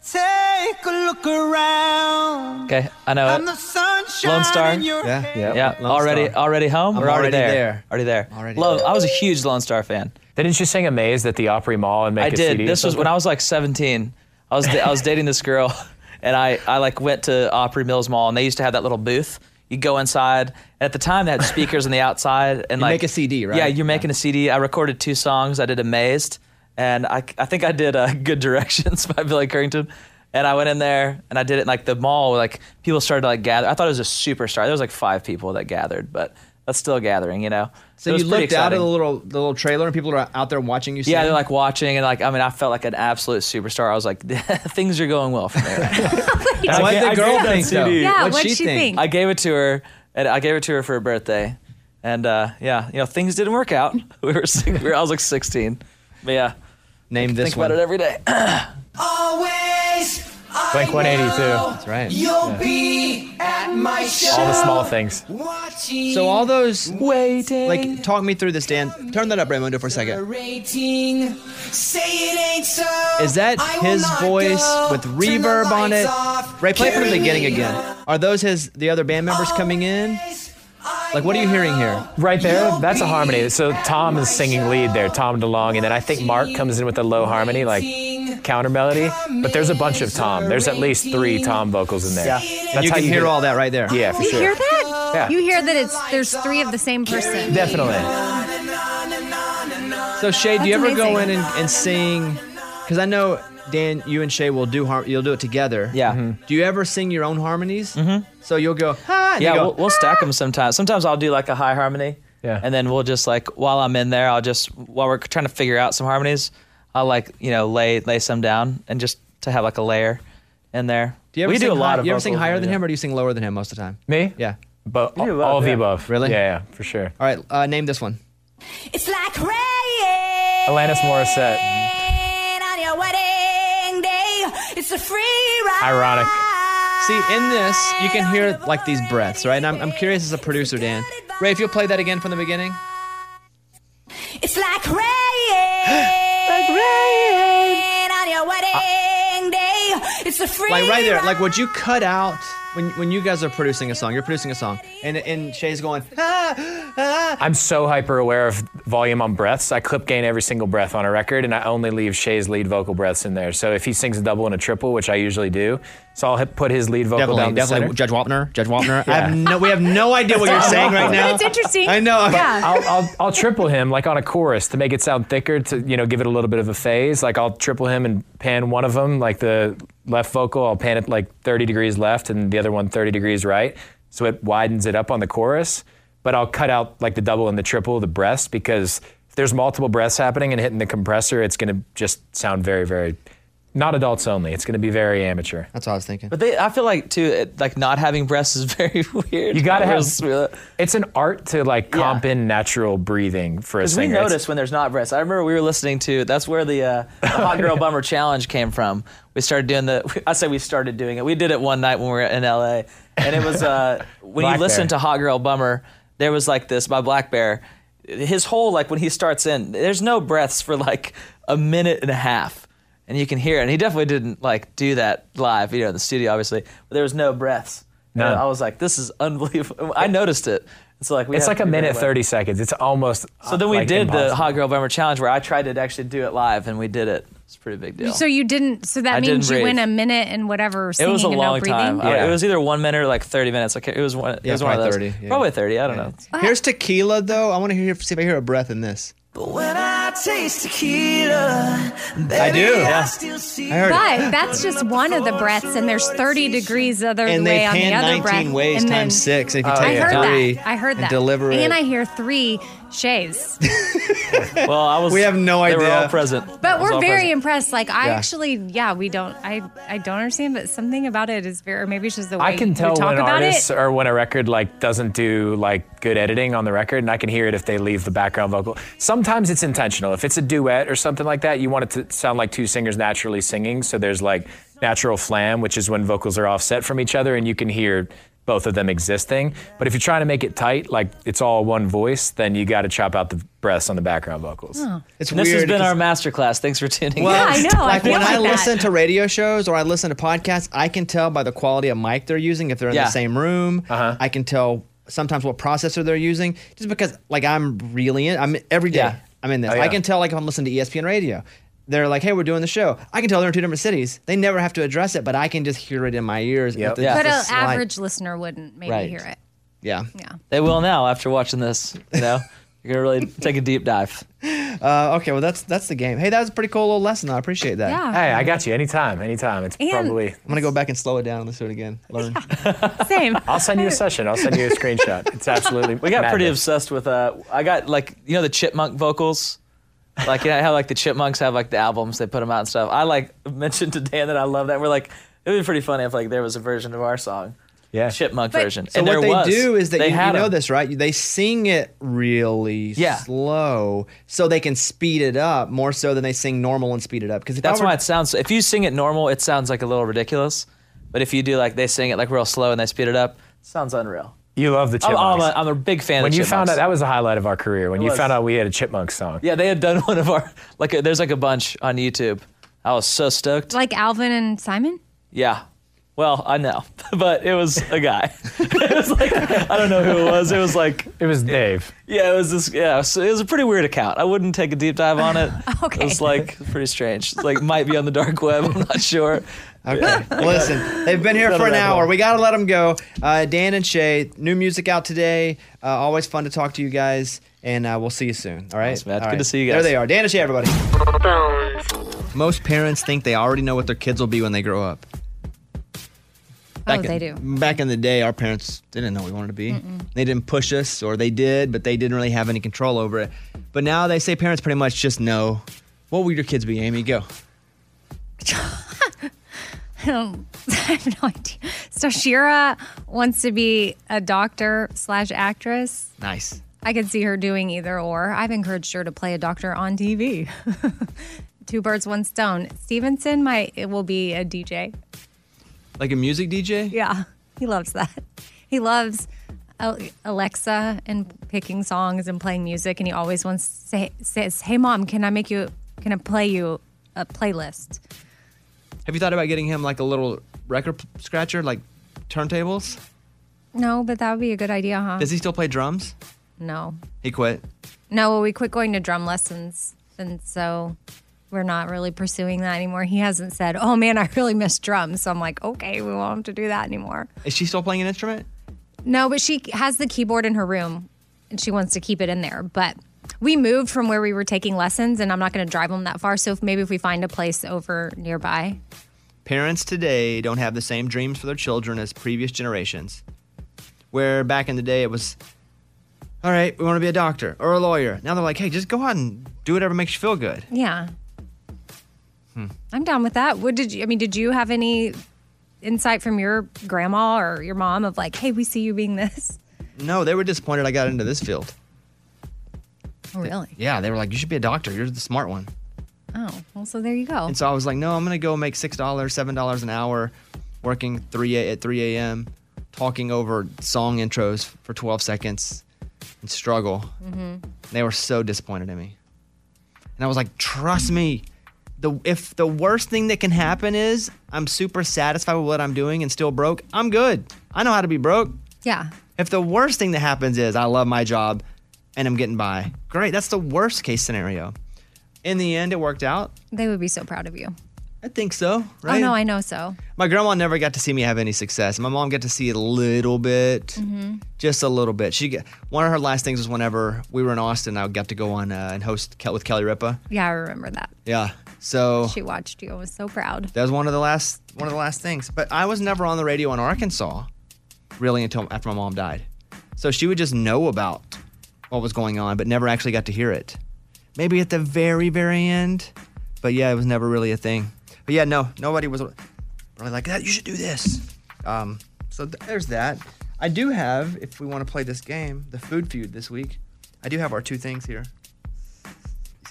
Take a look around. Okay, I know I'm it. the sunshine Lonestar. in your Yeah. hair. Yeah, Lone already Star. already home I'm or already, already there? there. Already there. Already Love. I was a huge Lonestar fan. Didn't you sing "Amazed" at the Opry Mall and make I a did. CD? or This was when? I was like 17. I was I was dating this girl, and I I like went to Opry Mills Mall, and they used to have that little booth. You go inside. At the time, they had speakers on the outside, and You like make a CD, right? Yeah, you're making a CD. I recorded two songs. I did "Amazed," and I I think I did uh, "Good Directions" by Billy Currington. And I went in there and I did it in like the mall. Like people started to like gather. I thought it was a superstar. There was like five people that gathered, but that's still gathering, you know. So It was you pretty looked out of the little the little trailer, and people are out there watching you. See yeah, they're like watching, and like I mean, I felt like an absolute superstar. I was like, things are going well for me. Right now. What did the girl think, though? Yeah, What'd what'd she she think? think? I gave it to her, and I gave it to her for her birthday, and uh, yeah, you know, things didn't work out. We were, six, we were I was like 16, but yeah, name this think about it every day. Always. Blink 182. That's right. You'll be at my show. All the small things. Watching. So all those waiting. Like, talk me through this, Dan. Turn that up, Raymundo, for a second. Rating. Say it ain't so. Is that his voice go. with reverb on it? lights off. Ray, play it from the beginning again. Are those his the other band members coming in? Like, what are you hearing here? Right there, that's a harmony. So Tom is singing lead there, Tom DeLonge, and then I think Mark comes in with a low harmony, like counter melody. But there's a bunch of Tom. There's at least three Tom vocals in there. Yeah. That's you how can hear get- all that right there. Yeah, for You sure. You hear that? Yeah. You hear that it's there's three of the same person. Definitely. So Shay, do you That's ever go in and, and sing? Because I know Dan, you and Shay will do har- you'll do it together. Yeah. Mm-hmm. Do you ever sing your own harmonies? Mm-hmm. So you'll go ha. And yeah, you go, we'll, we'll stack them sometimes. Sometimes I'll do like a high harmony. Yeah. And then we'll just like while I'm in there, I'll just while we're trying to figure out some harmonies, I'll like you know lay lay some down and just to have like a layer in there. Do you ever we sing do a lot high- of. You ever sing vocals higher in than there. him, or do you sing lower than him most of the time? Me? Yeah. But You do all both, of the yeah. above. Really? Yeah, yeah, for sure. All right. Uh, name this one. It's like rain Alanis Morissette. A free ride. Ironic. See, in this, you can hear like these breaths, right? And I'm, I'm curious as a producer, Dan. Ray, if you'll play that again from the beginning. It's like rain. like rain on your wedding day. It's a free Like right there, like would you cut out when when you guys are producing a song? You're producing a song, and and Shay's going, ah, ah. I'm so hyper aware of volume on breaths. I clip gain every single breath on a record, and I only leave Shay's lead vocal breaths in there. So if he sings a double and a triple, which I usually do, so I'll put his lead vocal Definitely, down the definitely, center. Judge Wapner, Judge Wapner. I Yeah. have no, we have no idea what you're saying right now. But it's interesting. I know. Yeah. I'll, I'll, I'll triple him like on a chorus to make it sound thicker to you know give it a little bit of a phase. Like I'll triple him and pan one of them like the left vocal. I'll pan it like 30 degrees left and the other one 30 degrees right, so it widens it up on the chorus. But I'll cut out like the double and the triple, the breaths because if there's multiple breaths happening and hitting the compressor, it's gonna just sound very very not adults only. It's gonna be very amateur. That's what I was thinking. But they, I feel like too, it, like not having breasts is very weird. You gotta have. really- It's an art to like comp in natural breathing for a Because we singer. It's- notice when there's not breasts. I remember we were listening to. That's where the, uh, the Hot Girl Bummer Challenge came from. We started doing the. I say we started doing it. We did it one night when we were in LA, and it was uh, when Black you listen Bear. to Hot Girl Bummer. There was like this by Blackbear. His whole like when he starts in, there's no breaths for like a minute and a half, and you can hear it. And he definitely didn't like do that live, you know, in the studio, obviously. But there was no breaths. None. And I was like, this is unbelievable. I noticed it. It's like we It's like a minute it 30 seconds. It's almost So then we like, did the. Hot Girl Bummer Challenge where I tried to actually do it live and we did it. It's a pretty big deal. So you didn't. So that I means didn't you went breathe. a minute and whatever it was a and long no breathing. time. I- it was either one minute or like 30 minutes. Like it was one. It Yeah, was one of those. 30, yeah. Probably 30. I don't know. Here's tequila, though. I want to hear see if I hear a breath in this. But when I taste tequila, baby, I do. I Yeah. still see I heard it. But that's just one of the breaths, and there's 30 degrees other And way on the other 19 breath. ways and then- times six if you I take heard three that. I heard and that. deliver it. And I hear three shays. Well, I was. We have no idea. They were all present. But we're very present. impressed. Like I Yeah. actually, yeah, we don't. I I don't understand, but something about it is very. Or maybe it's just the way I can tell we talk when an about artist it. or when a record like doesn't do like good editing on the record, and I can hear it if they leave the background vocal. Sometimes it's intentional. If it's a duet or something like that, you want it to sound like two singers naturally singing. So there's like natural flam, which is when vocals are offset from each other, and you can hear both of them existing. But if you're trying to make it tight, like it's all one voice, then you got to chop out the breaths on the background vocals. It's And this has been our masterclass. Thanks for tuning Well, in. Yeah, I know. Like when I listen to radio shows or I listen to podcasts, I can tell by the quality of mic they're using if they're in Yeah. the same room. Uh-huh. I can tell sometimes what processor they're using just because like I'm really in. I'm every day. Yeah. I'm in this. Oh, I can tell like if I'm listening to ESPN radio. They're like, hey, we're doing the show. I can tell they're in two different cities. They never have to address it, but I can just hear it in my ears. Yep. It's Yeah. but an average listener wouldn't maybe Right. hear it. Yeah. Yeah. They will now after watching this. You know, you're gonna really take a deep dive. Uh, okay, well that's that's the game. Hey, that was a pretty cool little lesson. I appreciate that. Yeah. Hey, I got you anytime, anytime. It's And- probably. I'm gonna go back and slow it down and listen to it again. Learn. Same. I'll send you a session. I'll send you a screenshot. It's absolutely. We got pretty obsessed with. Uh, I got like you know the chipmunk vocals. Like you know how like the chipmunks have like the albums they put them out and stuff. I like mentioned to Dan that I love that. We're like it would be pretty funny if like there was a version of our song. Yeah. Chipmunk But- version. So and what there they was. do is that they you, you had know 'em. this, right? They sing it really Yeah. slow, so they can speed it up more so than they sing normal and speed it up. Because That's why it sounds. If you sing it normal, it sounds like a little ridiculous. But if you do like they sing it like real slow and they speed it up, it sounds unreal. You love the I'm, chipmunks. I'm, a, I'm a big fan when of you chipmunks. found out that was the highlight of our career. When It you was. found out we had a chipmunk song. Yeah, they had done one of our like a, there's like a bunch on YouTube. I was so stoked. Like Alvin and Simon. Yeah. Well, I know, but it was a guy. it was like I don't know who it was. It was like it was Dave. Yeah, it was this. Yeah, so it was a pretty weird account. I wouldn't take a deep dive on it. Okay. It was like pretty strange. It's like might be on the dark web. I'm not sure. Okay, listen, they've been here for an hour. well. We gotta let them go. Uh, Dan and Shay, new music out today. Uh, always fun to talk to you guys, and uh, we'll see you soon. All right, Thanks, man. All Good right. to see you guys. There they are, Dan and Shay, everybody. Most parents think they already know what their kids will be when they grow up. Oh, in- they do. Back in the day, our parents didn't know we wanted to be. They didn't push us, or they did, but they didn't really have any control over it. But now they say parents pretty much just know. What will your kids be, Amy? Go. I don't- I have no idea. So Shira wants to be a doctor slash actress. Nice. I could see her doing either or. I've encouraged her to play a doctor on TV. Two birds, one stone. Stevenson might it will be a DJ. Like a music DJ? Yeah, he loves that. He loves Alexa and picking songs and playing music, and he always wants to say says, "Hey mom, can I make you? Can I play you a playlist?" Have you thought about getting him like a little record scratcher, like turntables? No, but that would be a good idea, huh? Does he still play drums? No, He quit. no. well, We quit going to drum lessons, and so we're not really pursuing that anymore. He hasn't said, "Oh man, I really miss drums." So I'm like, okay, we won't have to do that anymore. Is she still playing an instrument? No, but she has the keyboard in her room and she wants to keep it in there. But we moved from where we were taking lessons and I'm not going to drive them that far. So if, maybe if we find a place over nearby. Parents today don't have the same dreams for their children as previous generations. Where back in the day it was, all right, we want to be a doctor or a lawyer. Now they're like, hey, just go out and do whatever makes you feel good. Yeah. Hmm. I'm down with that. What did you, I mean, did you have any insight from your grandma or your mom of like, hey, we see you being this? No, they were disappointed I got into this field. Oh, really? Yeah, they were like, you should be a doctor. You're the smart one. Oh, well, so there you go. And so I was like, no, I'm gonna go make six dollars, seven dollars an hour, working three a- at 3 a.m., talking over song intros for 12 seconds, and struggle. Mhm. They were so disappointed in me, and I was like, trust me. The, if the worst thing that can happen is I'm super satisfied with what I'm doing and still broke, I'm good. I know how to be broke. Yeah. If the worst thing that happens is I love my job and I'm getting by, great. That's the worst case scenario. In the end, it worked out. They would be so proud of you. I think so, right? Oh no, I know so. My grandma never got to see me have any success. My mom got to see it a little bit, hmm just a little bit. She get, one of her last things was whenever we were in Austin, I got to go on uh, and host Kel- with Kelly Ripa. Yeah, I remember that. Yeah, so She watched you. I was so proud. that was one of the last one of the last things. But I was never on the radio in Arkansas, really, until after my mom died. So she would just know about what was going on, but never actually got to hear it. Maybe at the very, very end, but yeah, it was never really a thing. But yeah, no, nobody was really like that. You should do this. Um, so th- there's that. I do have, if we want to play this game, the food feud this week. I do have our two things here.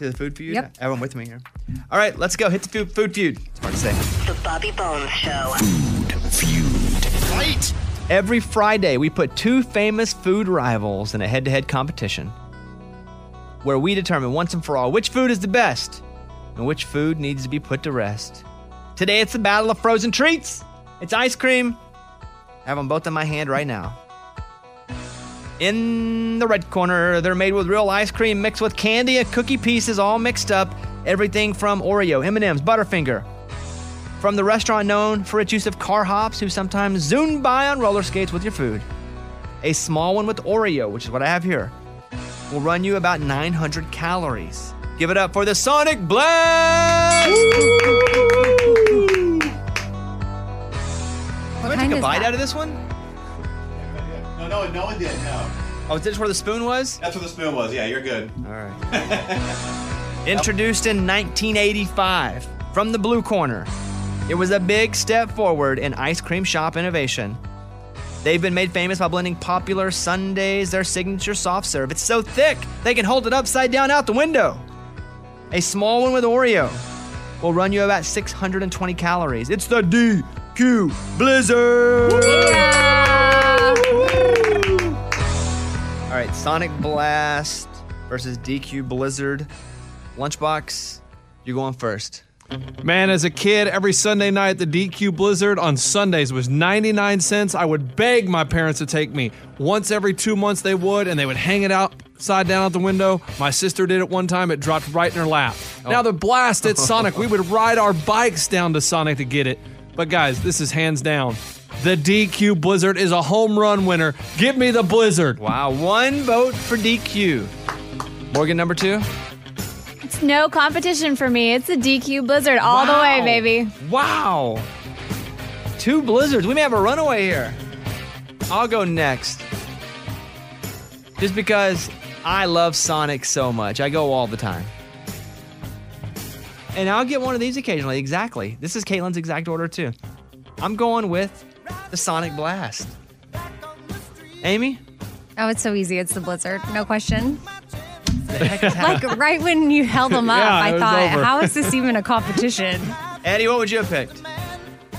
See the food feud? Yep. Everyone with me here. All right, let's go. Hit the food, food feud. It's hard to say. The Bobby Bones Show. Food feud. Fight! Every Friday, we put two famous food rivals in a head to head competition where we determine once and for all which food is the best and which food needs to be put to rest. Today, it's the battle of frozen treats. It's ice cream. I have them both in my hand right now. In the red corner, they're made with real ice cream mixed with candy and cookie pieces all mixed up. Everything from Oreo, M&M's, Butterfinger, from the restaurant known for its use of car hops who sometimes zoom by on roller skates with your food. A small one with Oreo, which is what I have here, will run you about 900 calories. Give it up for the Sonic Blast! Can I take a bite that? out of this one? No, no, no one did. No. Oh, is this where the spoon was? That's where the spoon was. Yeah, you're good. All right. Introduced in 1985 from the blue corner, it was a big step forward in ice cream shop innovation. They've been made famous by blending popular sundaes, their signature soft serve. It's so thick, they can hold it upside down out the window. A small one with Oreo will run you about 620 calories. It's the DQ Blizzard! All right, Sonic Blast versus DQ Blizzard. Lunchbox, you go on first. Man, as a kid, every Sunday night, the DQ Blizzard on Sundays was 99 cents. I would beg my parents to take me. Once every two months, they would, and they would hang it out upside down out the window. My sister did it one time, it dropped right in her lap. Oh. Now, the blast at Sonic, we would ride our bikes down to Sonic to get it. But, guys, this is hands down. The DQ Blizzard is a home run winner. Give me the Blizzard. Wow, one vote for DQ. Morgan, number two. It's no competition for me. It's a DQ Blizzard all the way, baby. Wow. Two blizzards. We may have a runaway here. I'll go next. Just because I love Sonic so much. I go all the time. And I'll get one of these occasionally. Exactly. This is Caitlin's exact order, too. I'm going with the Sonic Blast. Amy? Oh, it's so easy. It's the Blizzard. No question. The heck is like right when you held them up, Yeah, I thought, over. how is this even a competition? Eddie, what would you have picked?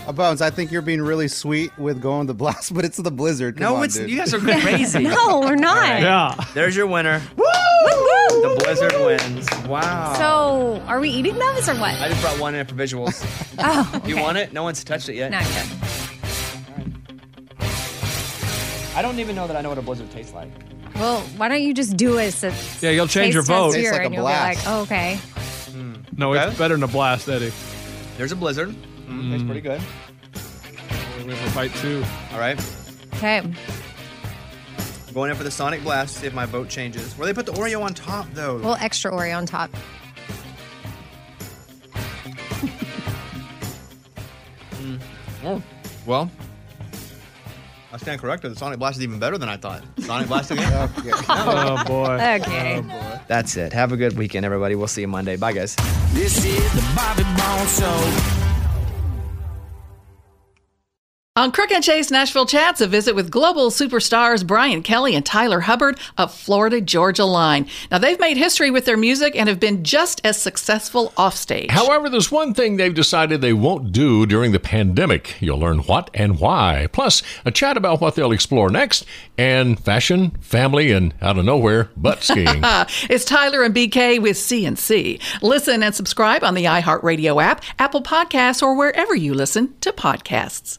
Uh, Bones, I think you're being really sweet with going the blast, but it's the blizzard. Come No, on, it's dude. you guys are crazy. No, we're not. All right. Yeah. There's your winner. The Blizzard wins. Wow. So, are we eating those or what? I just brought one in for visuals. Oh, You want it? No one's touched it yet. No, I'm good. I don't even know that I know what a blizzard tastes like. Well, why don't you just do it? So Yeah, you'll change your vote. here Tastes like a and you'll blast. be like, oh, okay. Hmm. No, it's better than a blast, Eddie. There's a blizzard. Mm, Tastes pretty good. Mm. We have a fight too. All right. Okay. Going in for the Sonic Blast. To see if my vote changes. Where they put the Oreo on top though. Well, extra Oreo on top. Hmm. Oh, well. I stand corrected. The Sonic Blast is even better than I thought. Sonic Blast again. Oh, okay. Oh, boy. Okay. That's it. Have a good weekend, everybody. We'll see you Monday. Bye, guys. This is the Bobby Bones Show. On Crook and Chase Nashville Chats, a visit with global superstars Brian Kelley and Tyler Hubbard of Florida Georgia Line. Now, they've made history with their music and have been just as successful offstage. However, there's one thing they've decided they won't do during the pandemic. You'll learn what and why. Plus, a chat about what they'll explore next, and fashion, family, and out of nowhere, butt skiing. it's Tyler and BK with CNC. Listen and subscribe on the iHeartRadio app, Apple Podcasts, or wherever you listen to podcasts.